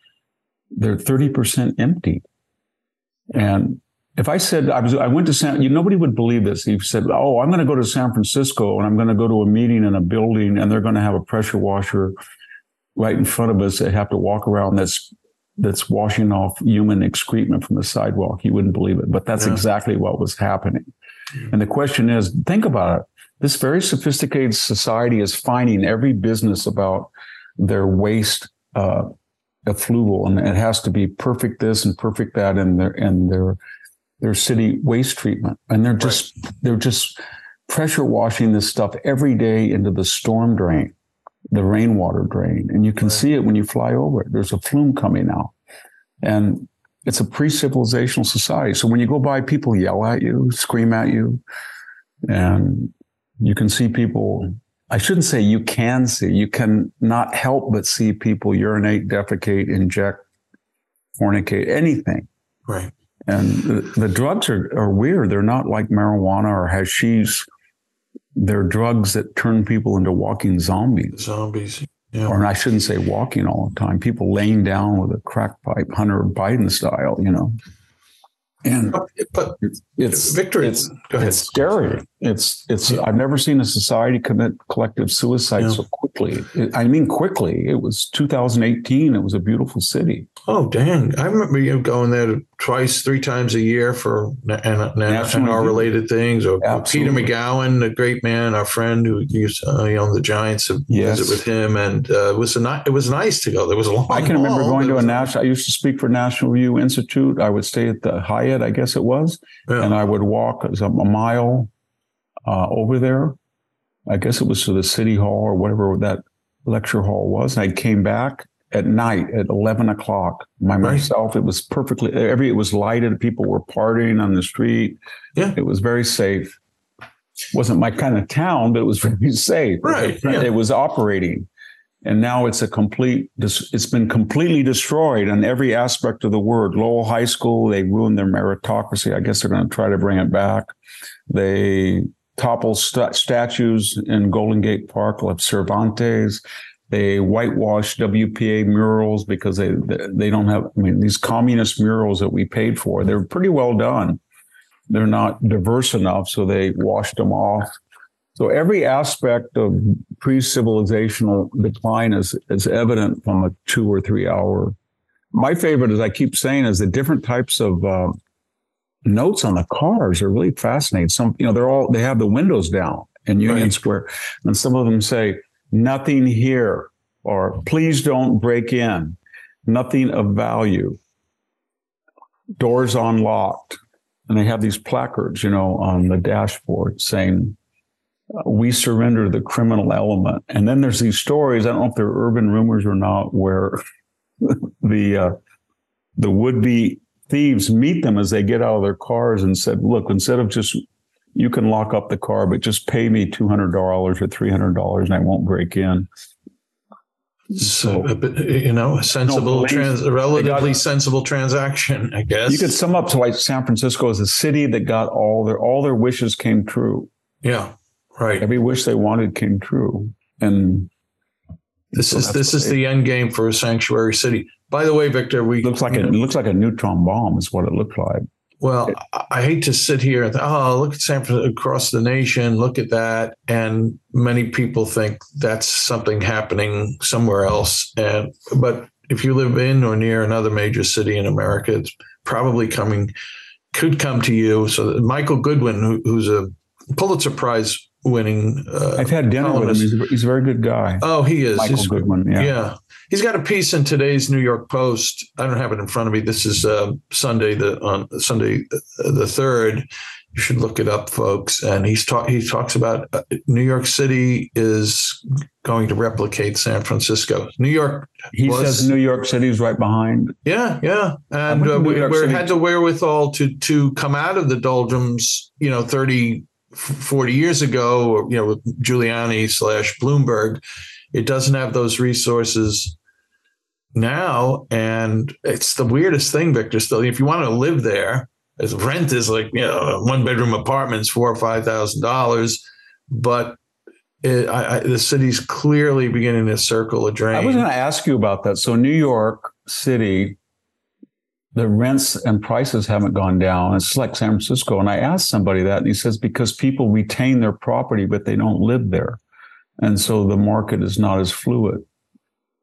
They're 30% empty. And if I said I was, I went to San, you, nobody would believe this. He said, "Oh, I'm going to go to San Francisco and I'm going to go to a meeting in a building and they're going to have a pressure washer right in front of us They have to walk around that's that's washing off human excrement from the sidewalk. You wouldn't believe it, but that's yeah. exactly what was happening. And the question is, think about it. This very sophisticated society is finding every business about their waste uh, effluval, and it has to be perfect this and perfect that, and their and their their city waste treatment, and they're just right. they're just pressure washing this stuff every day into the storm drain, the rainwater drain, and you can right. see it when you fly over it. There's a flume coming out, and it's a pre-civilizational society. So when you go by, people yell at you, scream at you, and you can see people. I shouldn't say you can see. You can not help but see people urinate, defecate, inject, fornicate, anything. Right. And the, the drugs are, are weird. They're not like marijuana or hashish. They're drugs that turn people into walking zombies. Zombies. Yeah. Or I shouldn't say walking all the time. People laying down with a crack pipe, Hunter Biden style, you know. And but it's Victor. It's it's scary. It's it's. I've never seen a society commit collective suicide yeah. so quickly. I mean, quickly. It was 2018. It was a beautiful city. Oh dang! I remember you going there twice, three times a year for NR related things. Or Absolutely. Peter Magowan, the great man, our friend who used uh, you know the Giants to yes. visit with him, and uh, it was a it was nice to go. There was a long. I can remember going to a national. I used to speak for National Review Institute. I would stay at the Hyatt, I guess it was, yeah. and I would walk a mile uh, over there. I guess it was to the city hall or whatever that lecture hall was. And I came back at night at 11 o'clock by myself. It was perfectly, every, it was lighted. People were partying on the street. Yeah. It was very safe. Wasn't my kind of town, but it was very safe. Right. It, yeah. it was operating. And now it's a complete, it's been completely destroyed on every aspect of the word. Lowell High School, they ruined their meritocracy. I guess they're going to try to bring it back. They topple st- statues in Golden Gate Park like Cervantes. They whitewash WPA murals because they they don't have. I mean, these communist murals that we paid for, they're pretty well done. They're not diverse enough, so they washed them off. So every aspect of pre-civilizational decline is is evident from a two or three hour. My favorite, as I keep saying, is the different types of uh, notes on the cars are really fascinating. Some, you know, they're all they have the windows down in Union right. Square, and some of them say nothing here, or please don't break in, nothing of value, doors unlocked. And they have these placards, you know, on the dashboard saying, we surrender the criminal element. And then there's these stories, I don't know if they're urban rumors or not, where the, uh, the would be thieves meet them as they get out of their cars and said, look, instead of just you can lock up the car, but just pay me $200 or $300 and I won't break in. So, a bit, you know, a sensible, no, trans, a relatively sensible transaction, I guess. You could sum up to like San Francisco is a city that got all their all their wishes came true. Yeah, right. Every wish they wanted came true, and this so is this is they, the end game for a sanctuary city. By the way, Victor, we looks like a, it looks like a neutron bomb is what it looked like. Well, I hate to sit here and think, oh, look at San Francisco across the nation, look at that, and many people think that's something happening somewhere else. And but if you live in or near another major city in America, it's probably coming, could come to you. So Michael Goodwin, who, who's a Pulitzer Prize winning. Uh, I've had dinner with him. He's a, he's a, very good guy. Oh, he is. Michael he's, Goodwin. Yeah. yeah. He's got a piece in today's New York Post. I don't have it in front of me. This is uh, Sunday the on Sunday uh, the third. You should look it up, folks. And he's talk he talks about uh, New York City is going to replicate San Francisco. New York. He was, says New York City is right behind. Yeah, yeah, and uh, we, we had the wherewithal to to come out of the doldrums. You know, thirty 40 years ago, you know, with Giuliani slash Bloomberg, it doesn't have those resources now. And it's the weirdest thing, Victor. Still, if you want to live there, as rent is like, you know, one bedroom apartments, four or five thousand dollars. But it, I, I, the city's clearly beginning to circle a drain. I was going to ask you about that. So, New York City the rents and prices haven't gone down. It's like San Francisco. And I asked somebody that, and he says because people retain their property, but they don't live there, and so the market is not as fluid.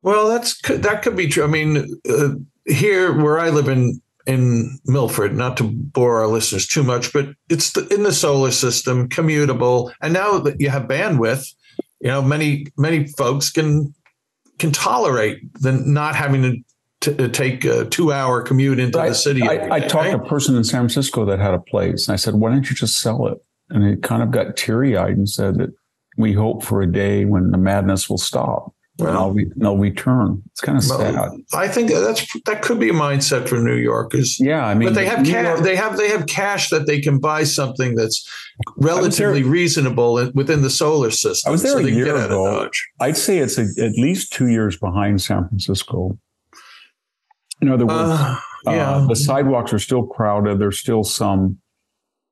Well, that's that could be true. I mean, uh, here where I live in in Milford, not to bore our listeners too much, but it's the, in the solar system, commutable, and now that you have bandwidth, you know, many many folks can can tolerate the not having to to uh, take a two hour commute into I, the city. I, I talked to a person in San Francisco that had a place. And I said, why don't you just sell it? And he kind of got teary eyed and said that we hope for a day when the madness will stop. Well, and I'll, re- and I'll return. It's kind of sad. I think that's that could be a mindset for New Yorkers. Yeah, I mean, but they have cash. York- they have they have cash that they can buy something that's relatively there, reasonable within the solar system. I was there so a year ago. I'd say it's a, at least two years behind San Francisco. In other words, uh, yeah. uh, the sidewalks are still crowded. There's still some.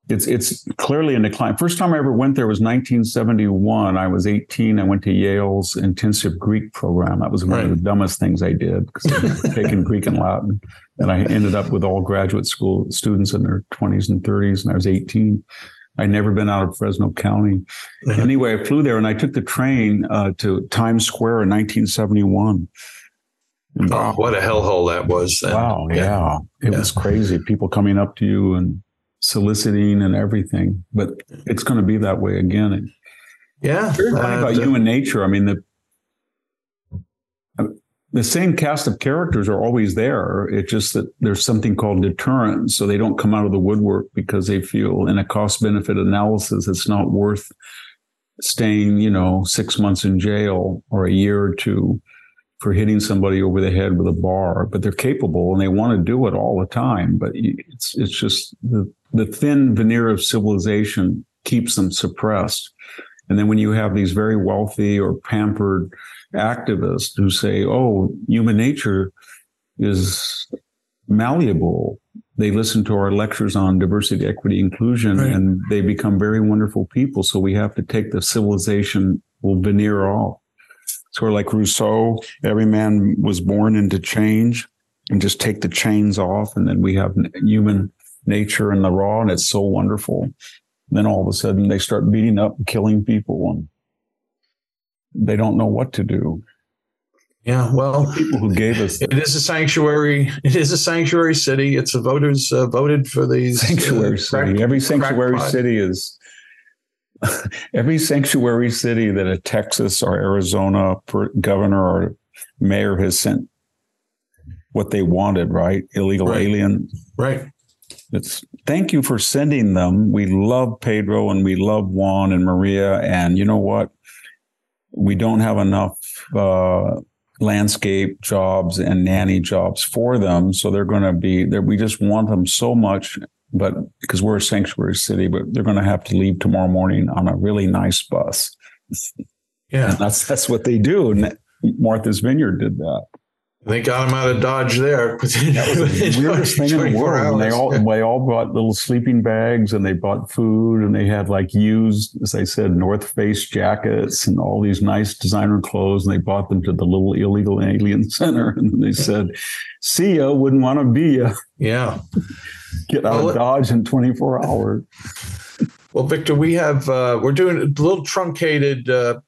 It's it's clearly in decline. First time I ever went there was 1971. I was 18. I went to Yale's intensive Greek program. That was one right. of the dumbest things I did because I'd taken Greek and Latin, and I ended up with all graduate school students in their 20s and 30s, and I was 18. I'd never been out of Fresno County. Mm-hmm. Anyway, I flew there and I took the train uh, to Times Square in 1971. Oh, what a hellhole that was! Then. Wow, yeah, yeah. it yeah. was crazy. People coming up to you and soliciting and everything. But it's going to be that way again. Yeah, uh, about human nature. I mean, the the same cast of characters are always there. It's just that there's something called deterrence, so they don't come out of the woodwork because they feel in a cost benefit analysis it's not worth staying, you know, six months in jail or a year or two for hitting somebody over the head with a bar, but they're capable and they want to do it all the time. But it's it's just the the thin veneer of civilization keeps them suppressed. And then when you have these very wealthy or pampered activists who say, "Oh, human nature is malleable," they listen to our lectures on diversity, equity, inclusion, right. and they become very wonderful people. So we have to take the civilization veneer off sort of like Rousseau, every man was born into change and just take the chains off. And then we have human nature in the raw and it's so wonderful. And then all of a sudden they start beating up and killing people and they don't know what to do. Yeah, well, people who gave us it is a sanctuary. It is a sanctuary city. It's a voters uh, voted for these sanctuary uh, city. Every sanctuary city is every sanctuary city that a Texas or Arizona governor or mayor has sent what they wanted, right? Illegal right. alien. Right. It's thank you for sending them. We love Pedro and we love Juan and Maria. And you know what? We don't have enough uh, landscape jobs and nanny jobs for them. So they're going to be there. We just want them so much but because we're a sanctuary city, but they're going to have to leave tomorrow morning on a really nice bus. Yeah, and that's that's what they do. And Martha's Vineyard did that. They got him out of Dodge there. that was the weirdest thing in the world. And they all they all bought little sleeping bags and they bought food and they had like used, as I said, North Face jackets and all these nice designer clothes. And they bought them to the little illegal alien center. And they said, "See ya, wouldn't want to be ya." Yeah, get out well, of Dodge in 24 hours. Well, Victor, we have uh, we're doing a little truncated uh,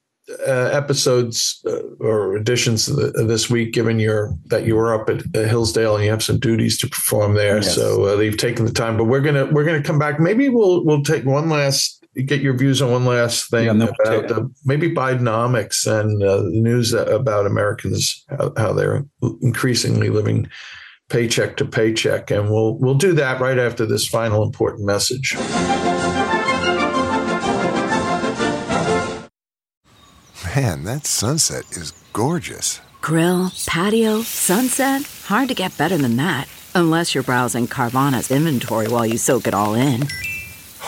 uh, episodes uh, or editions this week, given your that you were up at, Hillsdale and you have some duties to perform there. Yes. So uh, they've taken the time, but we're gonna we're gonna come back. Maybe we'll we'll take one last get your views on one last thing yeah, about maybe Bidenomics and uh, the news about Americans how, how they're increasingly living paycheck to paycheck, and we'll we'll do that right after this final important message. Man, that sunset is gorgeous. Grill, patio, sunset. Hard to get better than that. Unless you're browsing Carvana's inventory while you soak it all in.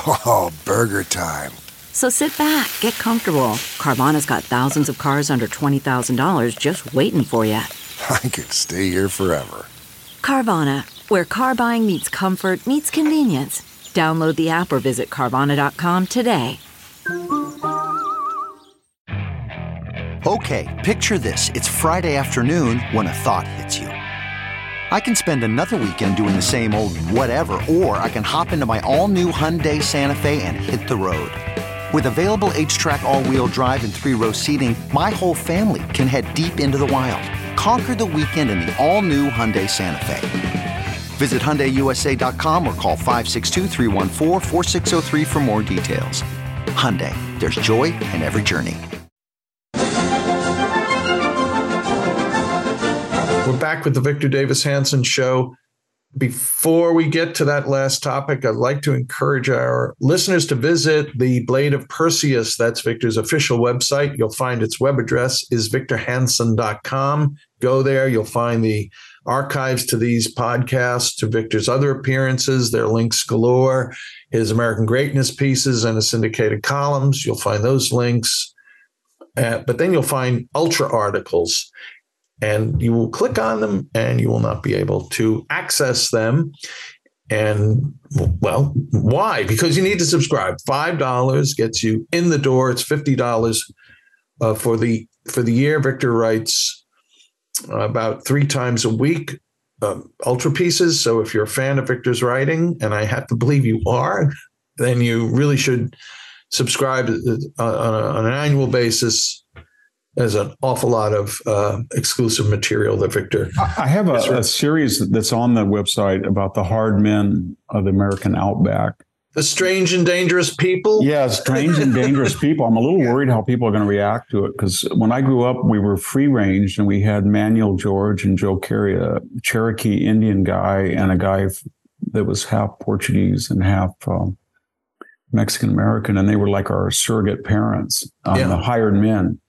Oh, burger time. So sit back, get comfortable. Carvana's got thousands of cars under $20,000 just waiting for you. I could stay here forever. Carvana, where car buying meets comfort, meets convenience. Download the app or visit Carvana.com today. Okay, picture this. It's Friday afternoon when a thought hits you. I can spend another weekend doing the same old whatever, or I can hop into my all new Hyundai Santa Fe and hit the road. With available HTRAC, all wheel drive, and three row seating, my whole family can head deep into the wild. Conquer the weekend in the all new Hyundai Santa Fe. Visit HyundaiUSA.com or call 562 for more details. Hyundai, there's joy in every journey. We're back with the Victor Davis Hanson show. Before we get to that last topic, I'd like to encourage our listeners to visit the Blade of Perseus. That's Victor's official website. You'll find its web address is victorhanson.com. Go there. You'll find the archives to these podcasts, to Victor's other appearances. There are links galore, his American Greatness pieces and his syndicated columns. You'll find those links. Uh, but then you'll find ultra articles and you will click on them and you will not be able to access them. And well, why? Because you need to subscribe. Five dollars gets you in the door. It's fifty dollars uh, for the for the year. Victor writes about three times a week um, ultra pieces. So if you're a fan of Victor's writing, and I have to believe you are, then you really should subscribe uh, on, a, on an annual basis there's an awful lot of uh, exclusive material that Victor. I have a, a, series that's on the website about the hard men of the American outback. The strange and dangerous people. Yeah, strange and dangerous people. I'm a little worried how people are going to react to it because when I grew up, we were free range and we had Manuel George and Joe Carey, a Cherokee Indian guy, and a guy that was half Portuguese and half um, Mexican American, and they were like our surrogate parents, um, yeah. the hired men.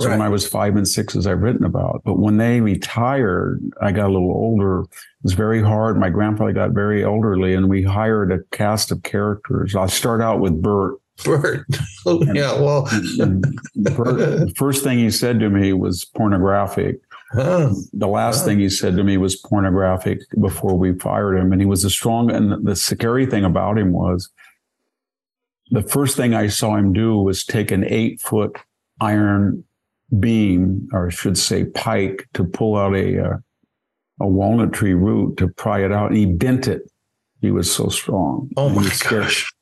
So right. when I was five and six, as I've written about, but when they retired, I got a little older. It was very hard. My grandfather got very elderly, and we hired a cast of characters. I'll start out with Bert. Bert. Oh, yeah, well, Bert, the first thing he said to me was pornographic. Oh. The last oh. thing he said to me was pornographic before we fired him. And he was a strong, and the scary thing about him was the first thing I saw him do was take an eight foot iron beam, or I should say pike, to pull out a uh, a walnut tree root to pry it out, and he bent it. He was so strong. Oh my gosh!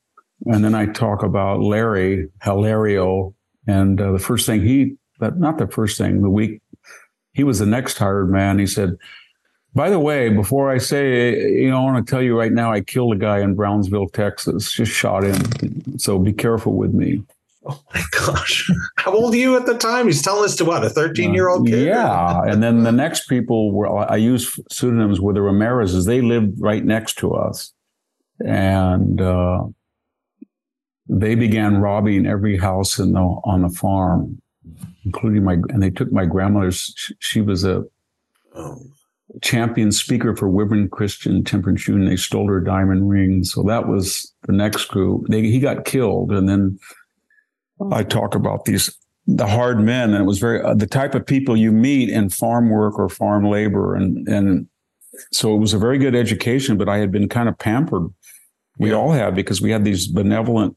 And then I talk about Larry Hilario, and uh, the first thing he, but not the first thing, the week he was the next hired man. He said, "By the way, before I say, you know, I want to tell you right now, I killed a guy in Brownsville, Texas. Just shot him. So be careful with me." Oh my gosh. How old are you at the time? He's telling us to what, a 13 year old kid? Yeah. and then the next people were, I use pseudonyms with the Ramirez's. They lived right next to us. And, uh, they began robbing every house in the, on the farm, including my, and they took my grandmother's, she was a oh. champion speaker for Women Christian Temperance Union. They stole her diamond ring. So that was the next group. They, he got killed. And then I talk about these the hard men, and it was very uh, the type of people you meet in farm work or farm labor, and and so it was a very good education. But I had been kind of pampered. We yeah. all had because we had these benevolent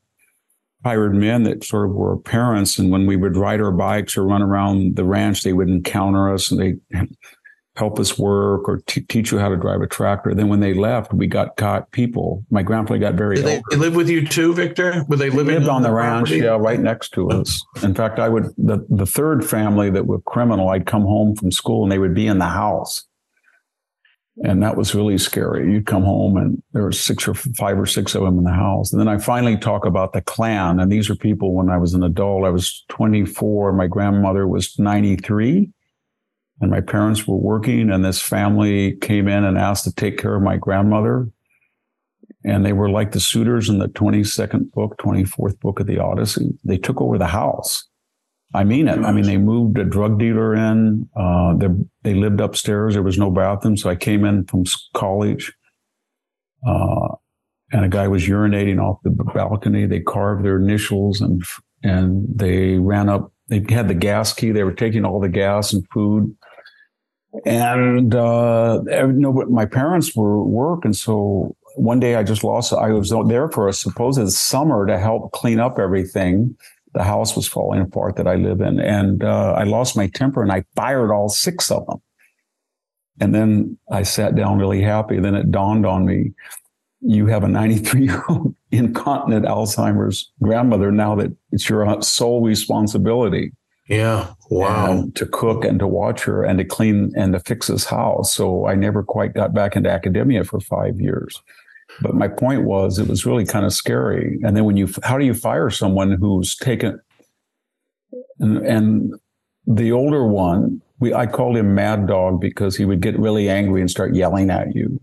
hired men that sort of were parents, and when we would ride our bikes or run around the ranch, they would encounter us and they help us work or t- teach you how to drive a tractor. Then when they left, we got caught people. My grandfather got very. Did they, they live with you too, Victor? Were they, living lived on the, the ranch? Property? Yeah, right next to us. In fact, I would the the third family that were criminal. I'd come home from school and they would be in the house. And that was really scary. You'd come home and there were six or five or six of them in the house. And then I finally talk about the Klan. And these are people when I was an adult. I was 24. My grandmother was 93 and my parents were working and this family came in and asked to take care of my grandmother. And they were like the suitors in the 22nd book 24th book of the odyssey. They took over the house. I mean it. I mean they moved a drug dealer in. Uh, they, lived upstairs. There was no bathroom. So i came in from college. Uh, and a guy was urinating off the balcony. They carved their initials and and they ran up they had the gas key. They were taking all the gas and food and uh, no, but my parents were work, and so one day I just lost. I was there for a supposed summer to help clean up everything. The house was falling apart that I live in, and uh, I lost my temper, and I fired all six of them. And then I sat down really happy. Then it dawned on me: you have a 93 year old incontinent Alzheimer's grandmother now that it's your sole responsibility. Yeah. Wow. to cook and to watch her and to clean and to fix his house. So I never quite got back into academia for five years. But my point was, it was really kind of scary. And then when you, how do you fire someone who's taken, and, and the older one, we, I called him Mad Dog because he would get really angry and start yelling at you.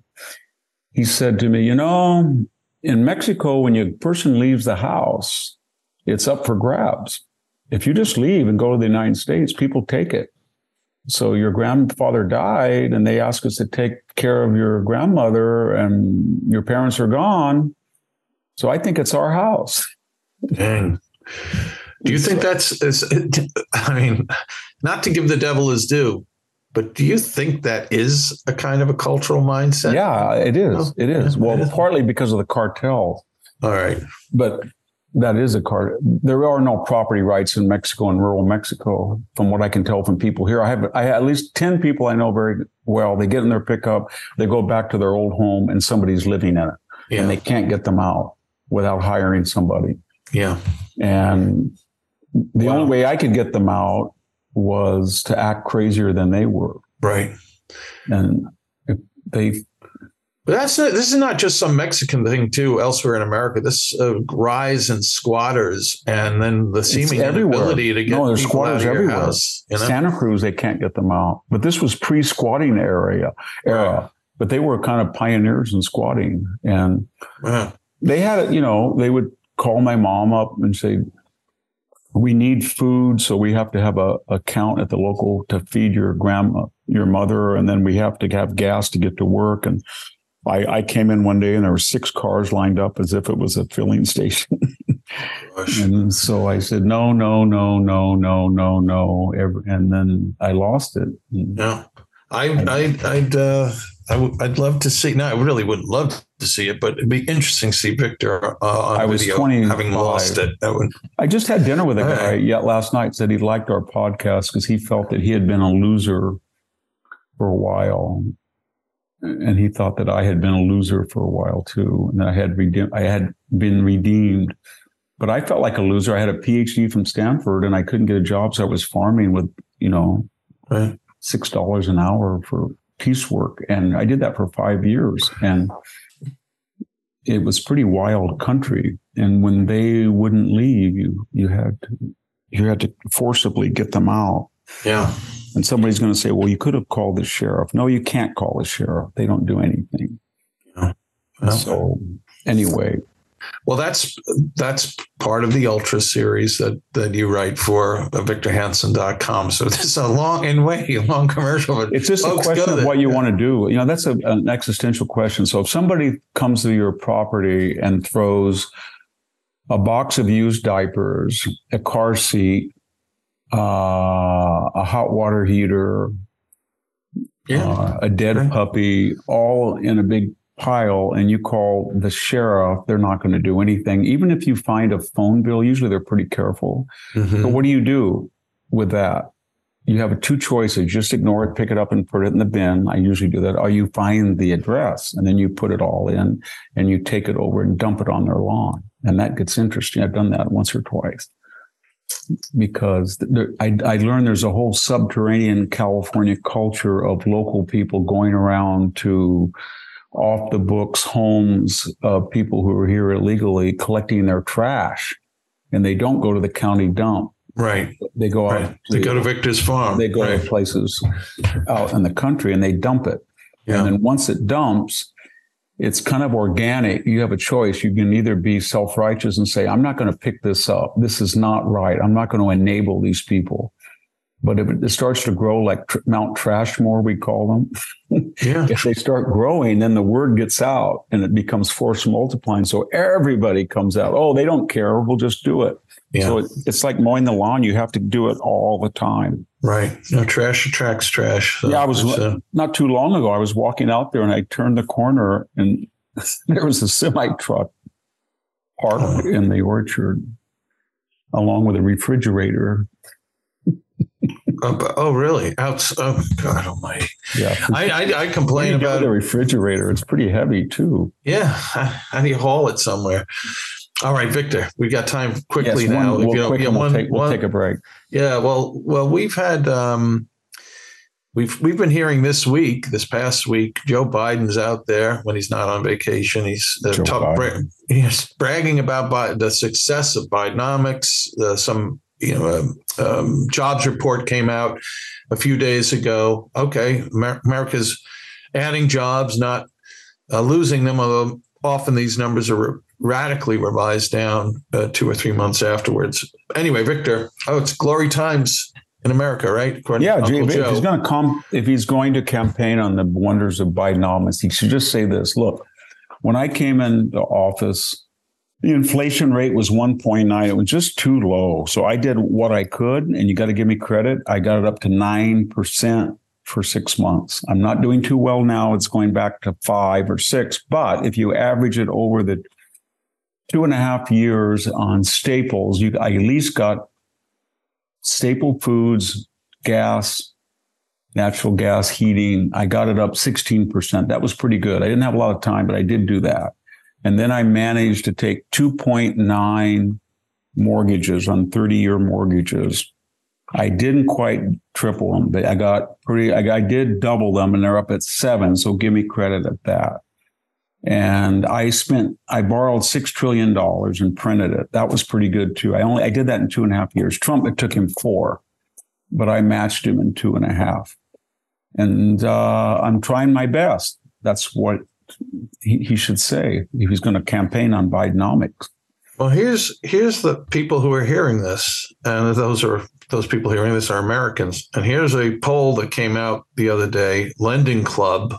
He said to me, you know, in Mexico, when a person leaves the house, it's up for grabs if you just leave and go to the United States, people take it. So your grandfather died and they ask us to take care of your grandmother and your parents are gone. So I think it's our house. Dang. Do you think that's, is, I mean, not to give the devil his due, but do you think that is a kind of a cultural mindset? Yeah, it is. Oh, it is. Well, partly because of the cartel. All right. But that is a card. There are no property rights in Mexico and rural Mexico, from what I can tell from people here. I have, I have at least 10 people I know very well. They get in their pickup, they go back to their old home, and somebody's living in it. Yeah. And they can't get them out without hiring somebody. Yeah. And the wow. only way I could get them out was to act crazier than they were. Right. And if they but that's not, this is not just some Mexican thing too. Elsewhere in America, this uh, rise in squatters and then the seeming inability to get no, there's squatters everywhere. House, you know? Santa Cruz, they can't get them out. But this was pre-squatting area era. Right. But they were kind of pioneers in squatting, and yeah. they had you know they would call my mom up and say, "We need food, so we have to have a account at the local to feed your grandma, your mother, and then we have to have gas to get to work." And I, I came in one day and there were six cars lined up as if it was a filling station. and so I said, no, no, no, no, no, no, no. And then I lost it. No, I, I, I'd, uh, I w- I'd love to see. No, I really wouldn't love to see it, but it'd be interesting to see Victor uh, on I was video 20 having lost it. That would. I just had dinner with a guy right. yet last night. Said he liked our podcast because he felt that he had been a loser for a while, and he thought that I had been a loser for a while too, and I had redeemed, I had been redeemed. But I felt like a loser. I had a PhD from Stanford, and I couldn't get a job, so I was farming with you know right. six dollars an hour for piecework, and I did that for five years, and it was pretty wild country. And when they wouldn't leave, you you had to you had to forcibly get them out. Yeah. And somebody's going to say, well, you could have called the sheriff. No, you can't call the sheriff. They don't do anything. Yeah. Well, so anyway. Well, that's that's part of the Ultra series that that you write for uh, VictorHanson.com. So this is a long and way long commercial. But it's just a question of what you want to do. You know, that's a, an existential question. So if somebody comes to your property and throws a box of used diapers, a car seat, uh, a hot water heater, yeah. uh, a dead right. puppy, all in a big pile, and you call the sheriff, they're not going to do anything. Even if you find a phone bill, usually they're pretty careful. Mm-hmm. But what do you do with that? You have two choices: just ignore it, pick it up, and put it in the bin. I usually do that. Or you find the address, and then you put it all in, and you take it over and dump it on their lawn, and that gets interesting. I've done that once or twice because there, I, I, learned there's a whole subterranean California culture of local people going around to off the books homes of people who are here illegally collecting their trash and they don't go to the county dump. Right. They go right. out. To, they go to Victor's farm. They go right. to places out in the country and they dump it. Yeah. And then once it dumps, it's kind of organic. You have a choice. You can either be self righteous and say, I'm not going to pick this up. This is not right. I'm not going to enable these people. But if it starts to grow like tr- Mount Trashmore, we call them, yeah. if they start growing, then the word gets out and it becomes force multiplying. So everybody comes out. Oh, they don't care. We'll just do it. Yeah. So it's like mowing the lawn. You have to do it all the time. Right. No trash attracts trash. So yeah, I was uh, not too long ago. I was walking out there and I turned the corner and there was a semi truck parked oh. in the orchard along with a refrigerator. oh, oh, really? Out, oh, God Almighty! Yeah, I I, I complain about the refrigerator. It's pretty heavy too. Yeah, how do you haul it somewhere? All right, Victor, we got time quickly yes, now. One, we'll, quick, yeah, one, we'll, take, we'll one, take, a break. Yeah, well, well, we've had um, we've we've been hearing this week, this past week, Joe Biden's out there when he's not on vacation. He's uh, talk, bra- he's bragging about Bi- the success of Bidenomics. Uh, some you know um, um, jobs report came out a few days ago. Okay, Amer- America's adding jobs, not uh, losing them. Although often these numbers are radically revised down uh, two or three months afterwards. Anyway, Victor, oh, it's glory times in America, right? According yeah, if he's going to come, if he's going to campaign on the wonders of Bidenomics, he should just say this: Look, when I came into office, the inflation rate was 1.9. It was just too low. So I did what I could, and you got to give me credit. I got it up to nine percent for six months. I'm not doing too well now. It's going back to five or six. But if you average it over the two and a half years on staples, you I at least got staple foods, gas, natural gas heating. I got it up 16%. That was pretty good. I didn't have a lot of time, but I did do that. And then I managed to take 2.9 mortgages on 30 year mortgages. I didn't quite triple them, but I got pretty, I, I did double them and they're up at seven. So give me credit at that. And I spent, I borrowed $6 trillion and printed it. That was pretty good too. I only, I did that in two and a half years. Trump, it took him four, but I matched him in two and a half. And uh, I'm trying my best. That's what he, he should say if he's going to campaign on Bidenomics. Well, here's here's the people who are hearing this, and those are those people hearing this are Americans. And here's a poll that came out the other day. Lending Club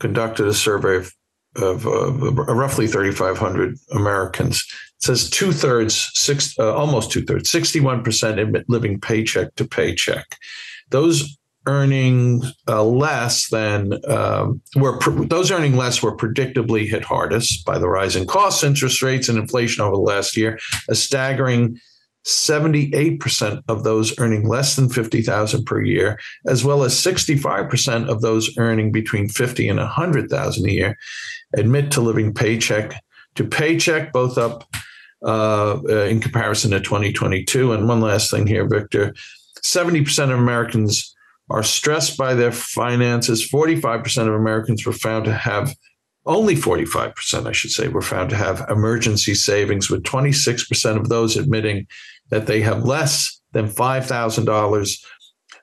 conducted a survey of of uh, roughly 3,500 Americans. It says two thirds, six, uh, almost two thirds, 61% admit living paycheck to paycheck. Those earning uh, less than um, were those earning less were predictably hit hardest by the rising costs, interest rates, and inflation over the last year. A staggering 78% of those earning less than 50,000 per year, as well as 65% of those earning between 50 and 100,000 a year, admit to living paycheck to paycheck, both up uh, uh, in comparison to 2022. And one last thing here, Victor 70% of Americans are stressed by their finances. 45% of Americans were found to have only 45%, I should say, were found to have emergency savings, with 26% of those admitting that they have less than $5,000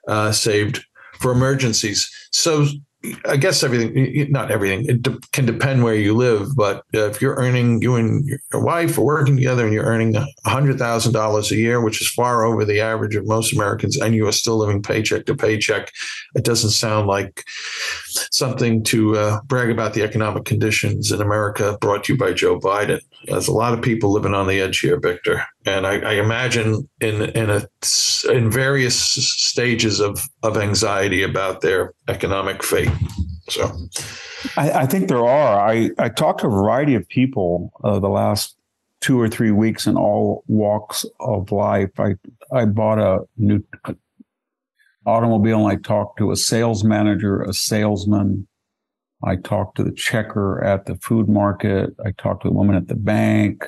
uh, saved for emergencies. So I guess everything, not everything, it de- can depend where you live. But uh, if you're earning, you and your wife are working together and you're earning $100,000 a year, which is far over the average of most Americans, and you are still living paycheck to paycheck, it doesn't sound like something to uh, brag about the economic conditions in America. Brought to you by Joe Biden. There's a lot of people living on the edge here, Victor, and I, I imagine in in a in various stages of of anxiety about their economic fate. So, I, I think there are. I I talked to a variety of people uh, the last two or three weeks in all walks of life. I I bought a new automobile and I talked to a sales manager, a salesman. I talked to the checker at the food market. I talked to the woman at the bank.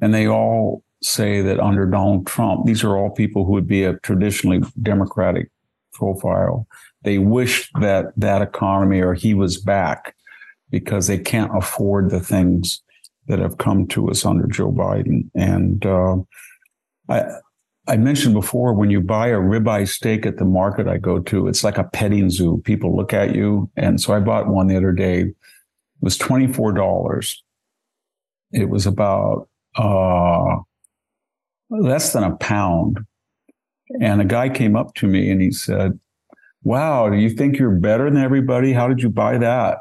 And they all say that under Donald Trump, these are all people who would be a traditionally Democratic profile. They wish that that economy or he was back because they can't afford the things that have come to us under Joe Biden. And uh, I, I mentioned before when you buy a ribeye steak at the market I go to, it's like a petting zoo. People look at you. And so I bought one the other day. It was $24. It was about uh, less than a pound. And a guy came up to me and he said, Wow, do you think you're better than everybody? How did you buy that?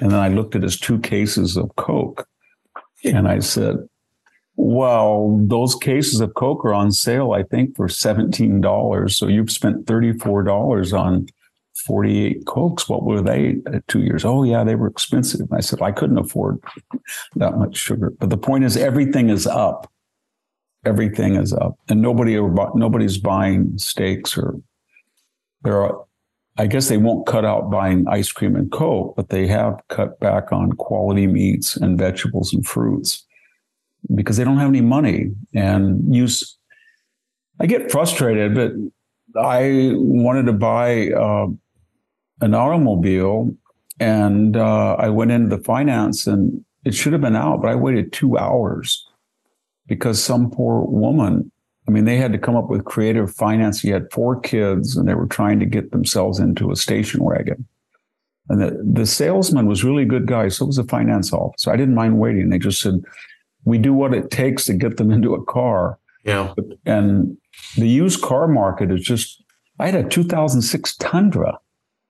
And then I looked at his two cases of Coke. And I said, well, those cases of Coke are on sale, I think, for $17. So you've spent $34 on 48 Cokes. What were they two years? Oh, yeah, they were expensive. I said, I couldn't afford that much sugar. But the point is, everything is up. Everything is up. And nobody nobody's buying steaks or there are, I guess they won't cut out buying ice cream and Coke, but they have cut back on quality meats and vegetables and fruits because they don't have any money and use. I get frustrated, but I wanted to buy uh, an automobile and uh, I went into the finance and it should have been out, but I waited two hours because some poor woman, I mean, they had to come up with creative finance. He had four kids and they were trying to get themselves into a station wagon. And the, the salesman was really a good guy. So was the finance officer. I didn't mind waiting. They just said, we do what it takes to get them into a car. Yeah. And the used car market is just, I had a 2006 Tundra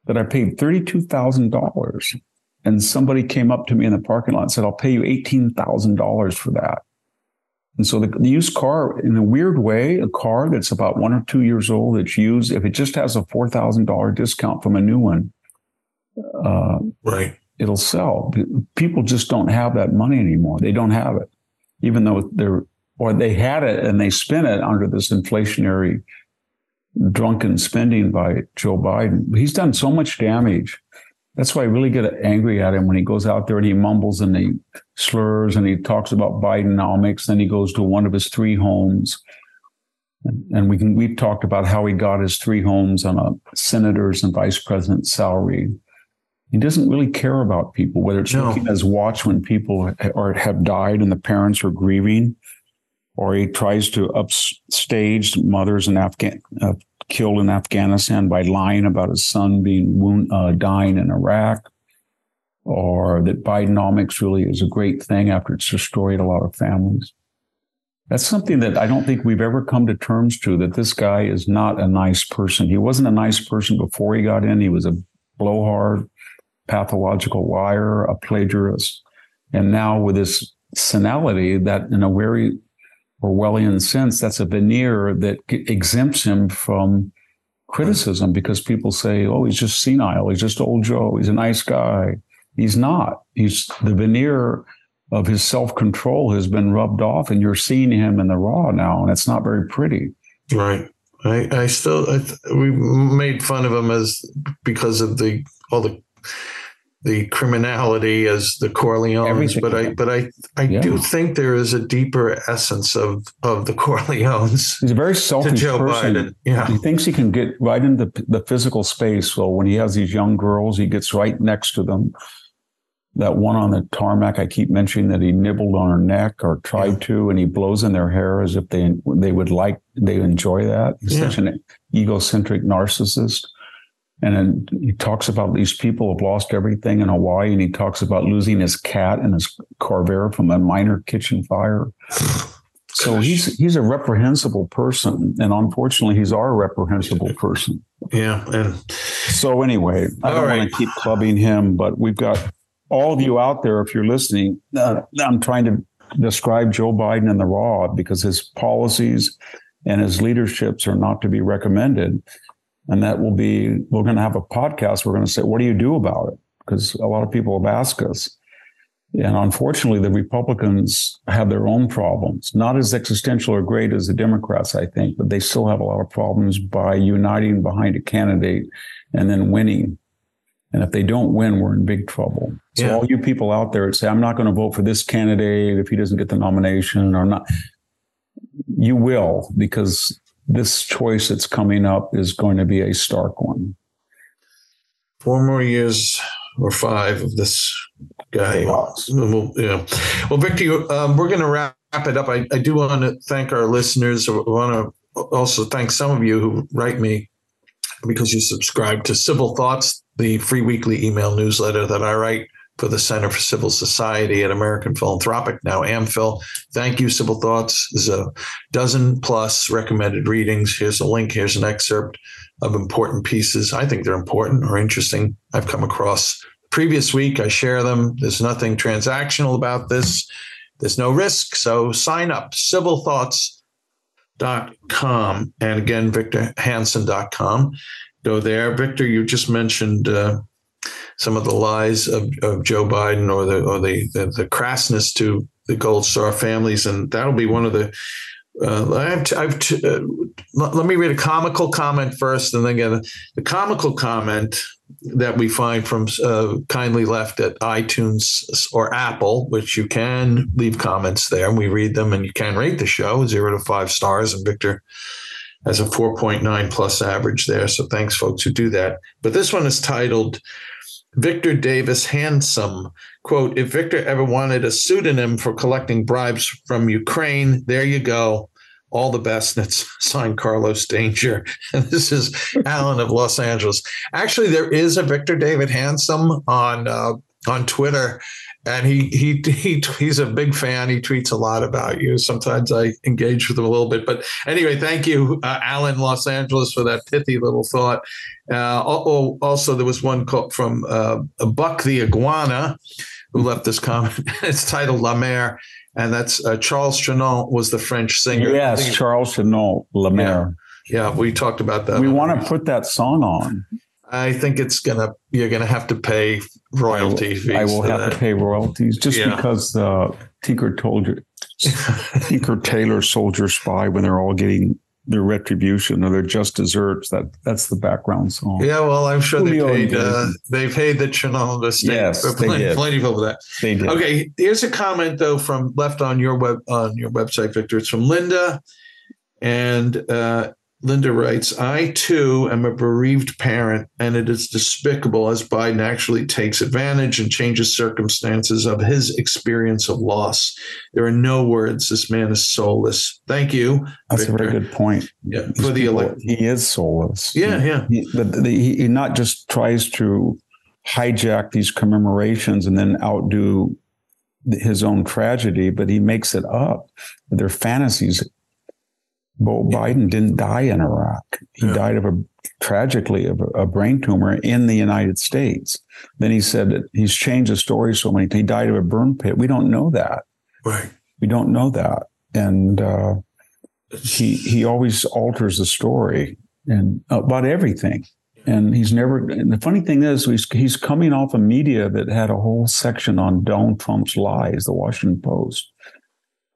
that I paid $32,000. And somebody came up to me in the parking lot and said, I'll pay you $18,000 for that. And so the, the, used car, in a weird way, a car that's about one or two years old, that's used, if it just has a $4,000 discount from a new one, uh, right, it'll sell. People just don't have that money anymore. They don't have it even though they're or they had it and they spent it under this inflationary drunken spending by Joe Biden. He's done so much damage. That's why I really get angry at him when he goes out there and he mumbles and he slurs and he talks about Bidenomics. Then he goes to one of his three homes. And we can we've talked about how he got his three homes on a senator's and vice president's salary. He doesn't really care about people, whether it's no. looking at his watch when people are, have died and the parents are grieving, or he tries to upstage mothers in Afghan uh, killed in Afghanistan by lying about his son being wound, uh, dying in Iraq, or that Bidenomics really is a great thing after it's destroyed a lot of families. That's something that I don't think we've ever come to terms to that this guy is not a nice person. He wasn't a nice person before he got in. He was a blowhard pathological liar, a plagiarist. And now with this senility, that in a very Orwellian sense, that's a veneer that exempts him from criticism because people say, oh, he's just senile. He's just old Joe. He's a nice guy. He's not. He's the veneer of his self control has been rubbed off, and you're seeing him in the raw now, and it's not very pretty. Right. I, I still, I we made fun of him as because of the all the the criminality as the Corleones, Everything. but I but I I yeah. do think there is a deeper essence of of the Corleones. He's a very selfish person. Biden. Yeah, he thinks he can get right into the physical space. So when he has these young girls, he gets right next to them. That one on the tarmac, I keep mentioning that he nibbled on her neck or tried yeah. to, and he blows in their hair as if they they would like they enjoy that. He's yeah. such an egocentric narcissist. And then he talks about these people have lost everything in Hawaii, and he talks about losing his cat and his Corvair from a minor kitchen fire. So he's he's a reprehensible person, and unfortunately, he's our reprehensible person. Yeah, and so anyway, I don't right. want to keep clubbing him, but we've got all of you out there. If you're listening, uh, I'm trying to describe Joe Biden in the raw because his policies and his leaderships are not to be recommended. And that will be, we're going to have a podcast. We're going to say, what do you do about it? Because a lot of people have asked us. And unfortunately, the Republicans have their own problems, not as existential or great as the Democrats, I think, but they still have a lot of problems by uniting behind a candidate and then winning. And if they don't win, we're in big trouble. So yeah. all you people out there that say, I'm not going to vote for this candidate if he doesn't get the nomination or not, you will, because this choice that's coming up is going to be a stark one. Four more years or five of this guy. Well, yeah. Well, Victor, um, we're going to wrap it up. I, I do want to thank our listeners. I want to also thank some of you who write me because you subscribe to Civil Thoughts, the free weekly email newsletter that I write for the Center for Civil Society at American Philanthropic, now AmPhil. Thank you, Civil Thoughts. Is a dozen plus recommended readings. Here's a link. Here's an excerpt of important pieces. I think they're important or interesting. I've come across previous week. I share them. There's nothing transactional about this. There's no risk. So sign up, civilthoughts.com. And again, victorhanson.com. Go there. Victor, you just mentioned uh, some of the lies of, of Joe Biden or the or the, the, the crassness to the Gold Star families, and that'll be one of the. Uh, I have, to, I have to, uh, let me read a comical comment first, and then get the comical comment that we find from uh, kindly left at iTunes or Apple, which you can leave comments there, and we read them, and you can rate the show zero to five stars, and Victor has a 4.9 plus average there. So thanks, folks who do that. But this one is titled Victor Davis Handsome. Quote, if Victor ever wanted a pseudonym for collecting bribes from Ukraine, there you go. All the best. And it's signed Carlos Danger. And this is Alan of Los Angeles. Actually, there is a Victor David Handsome on uh, on Twitter and he he he he's a big fan. He tweets a lot about you. Sometimes I engage with him a little bit, but anyway, thank you, uh, Alan, Los Angeles, for that pithy little thought. Uh, also, there was one from uh, Buck the iguana, who left this comment. it's titled La Mer, and that's uh, Charles Trenet was the French singer. Yes, Charles Trenet, La Mer. Yeah. yeah, we talked about that. We want to put that song on. I think it's gonna you're gonna have to pay royalty fees. I will have that. to pay royalties just yeah. because uh, Tinker told you Tinker Tailor Soldier Spy when they're all getting their retribution or their just desserts. That that's the background song. Yeah, well, I'm sure Julio they paid uh, they paid the Chernobyl state yes, plenty, plenty of that. They did. Okay, here's a comment though from left on your web on your website, Victor. It's from Linda, and uh, Linda writes, I too am a bereaved parent, and it is despicable as Biden actually takes advantage and changes circumstances of his experience of loss. There are no words. This man is soulless. Thank you. That's Victor. a very good point. Yeah, for the elect- he is soulless. Yeah, he, yeah. He, but the, he not just tries to hijack these commemorations and then outdo his own tragedy, but he makes it up. They're fantasies Bo. Biden didn't die in Iraq. He yeah. died of a tragically of a, brain tumor in the United States. Then he said that he's changed the story so many. He died of a burn pit. We don't know that. Right. We don't know that, and uh, he he always alters the story and about everything. And he's never. And the funny thing is, he's he's coming off a media that had a whole section on Donald Trump's lies, the Washington Post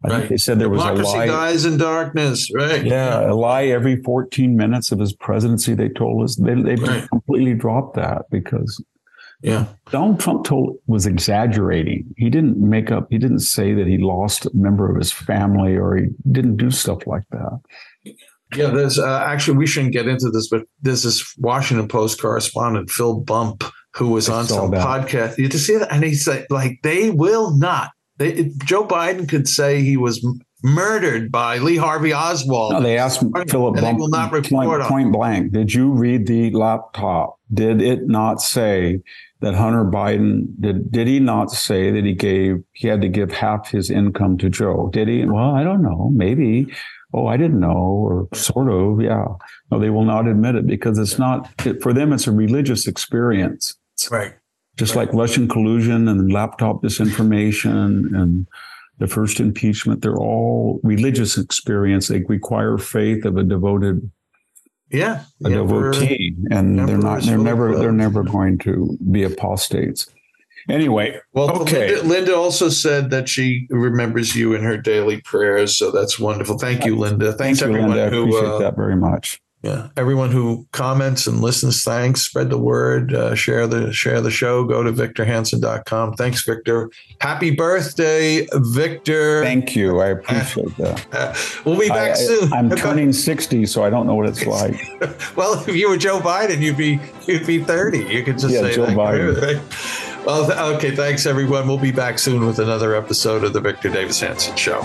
I right. think they said there was Democracy a lie. dies in darkness, right? Yeah, a lie every 14 minutes of his presidency. They told us they they right. completely dropped that because yeah, Donald Trump told was exaggerating. He didn't make up. He didn't say that he lost a member of his family or he didn't do stuff like that. Yeah, there's uh, actually we shouldn't get into this, but there's this Washington Post correspondent Phil Bump who was I on some that. podcast. You to see that, and he's like, like they will not they, Joe Biden could say he was murdered by Lee Harvey Oswald. No, they asked Philip and they will not point, point blank, did you read the laptop? Did it not say that Hunter Biden did did he not say that he gave he had to give half his income to Joe? Did he? Well, I don't know. Maybe. Oh, I didn't know, or sort of. Yeah. No, they will not admit it because it's not it, for them. It's a religious experience. Right. Just like Russian collusion and laptop disinformation and the first impeachment, they're all religious experience. They require faith of a devoted yeah, a devotee, and they're not. They're never. They're never going to be apostates. Anyway, well, okay. Linda, Linda, also said that she remembers you in her daily prayers, so that's wonderful. Thank you, Linda. Thanks Thank you, everyone Linda. who I appreciate uh, that very much. Yeah, everyone who comments and listens, thanks. Spread the word. Uh, share the share the show. Go to victorhanson.com. Thanks, Victor. Happy birthday, Victor. Thank you. I appreciate that. Uh, we'll be back I, soon. I'm turning 60, so I don't know what it's like. well, if you were Joe Biden, you'd be you'd be 30. You could just yeah, say Joe that. Biden. Well, th- okay. Thanks, everyone. We'll be back soon with another episode of the Victor Davis Hanson Show.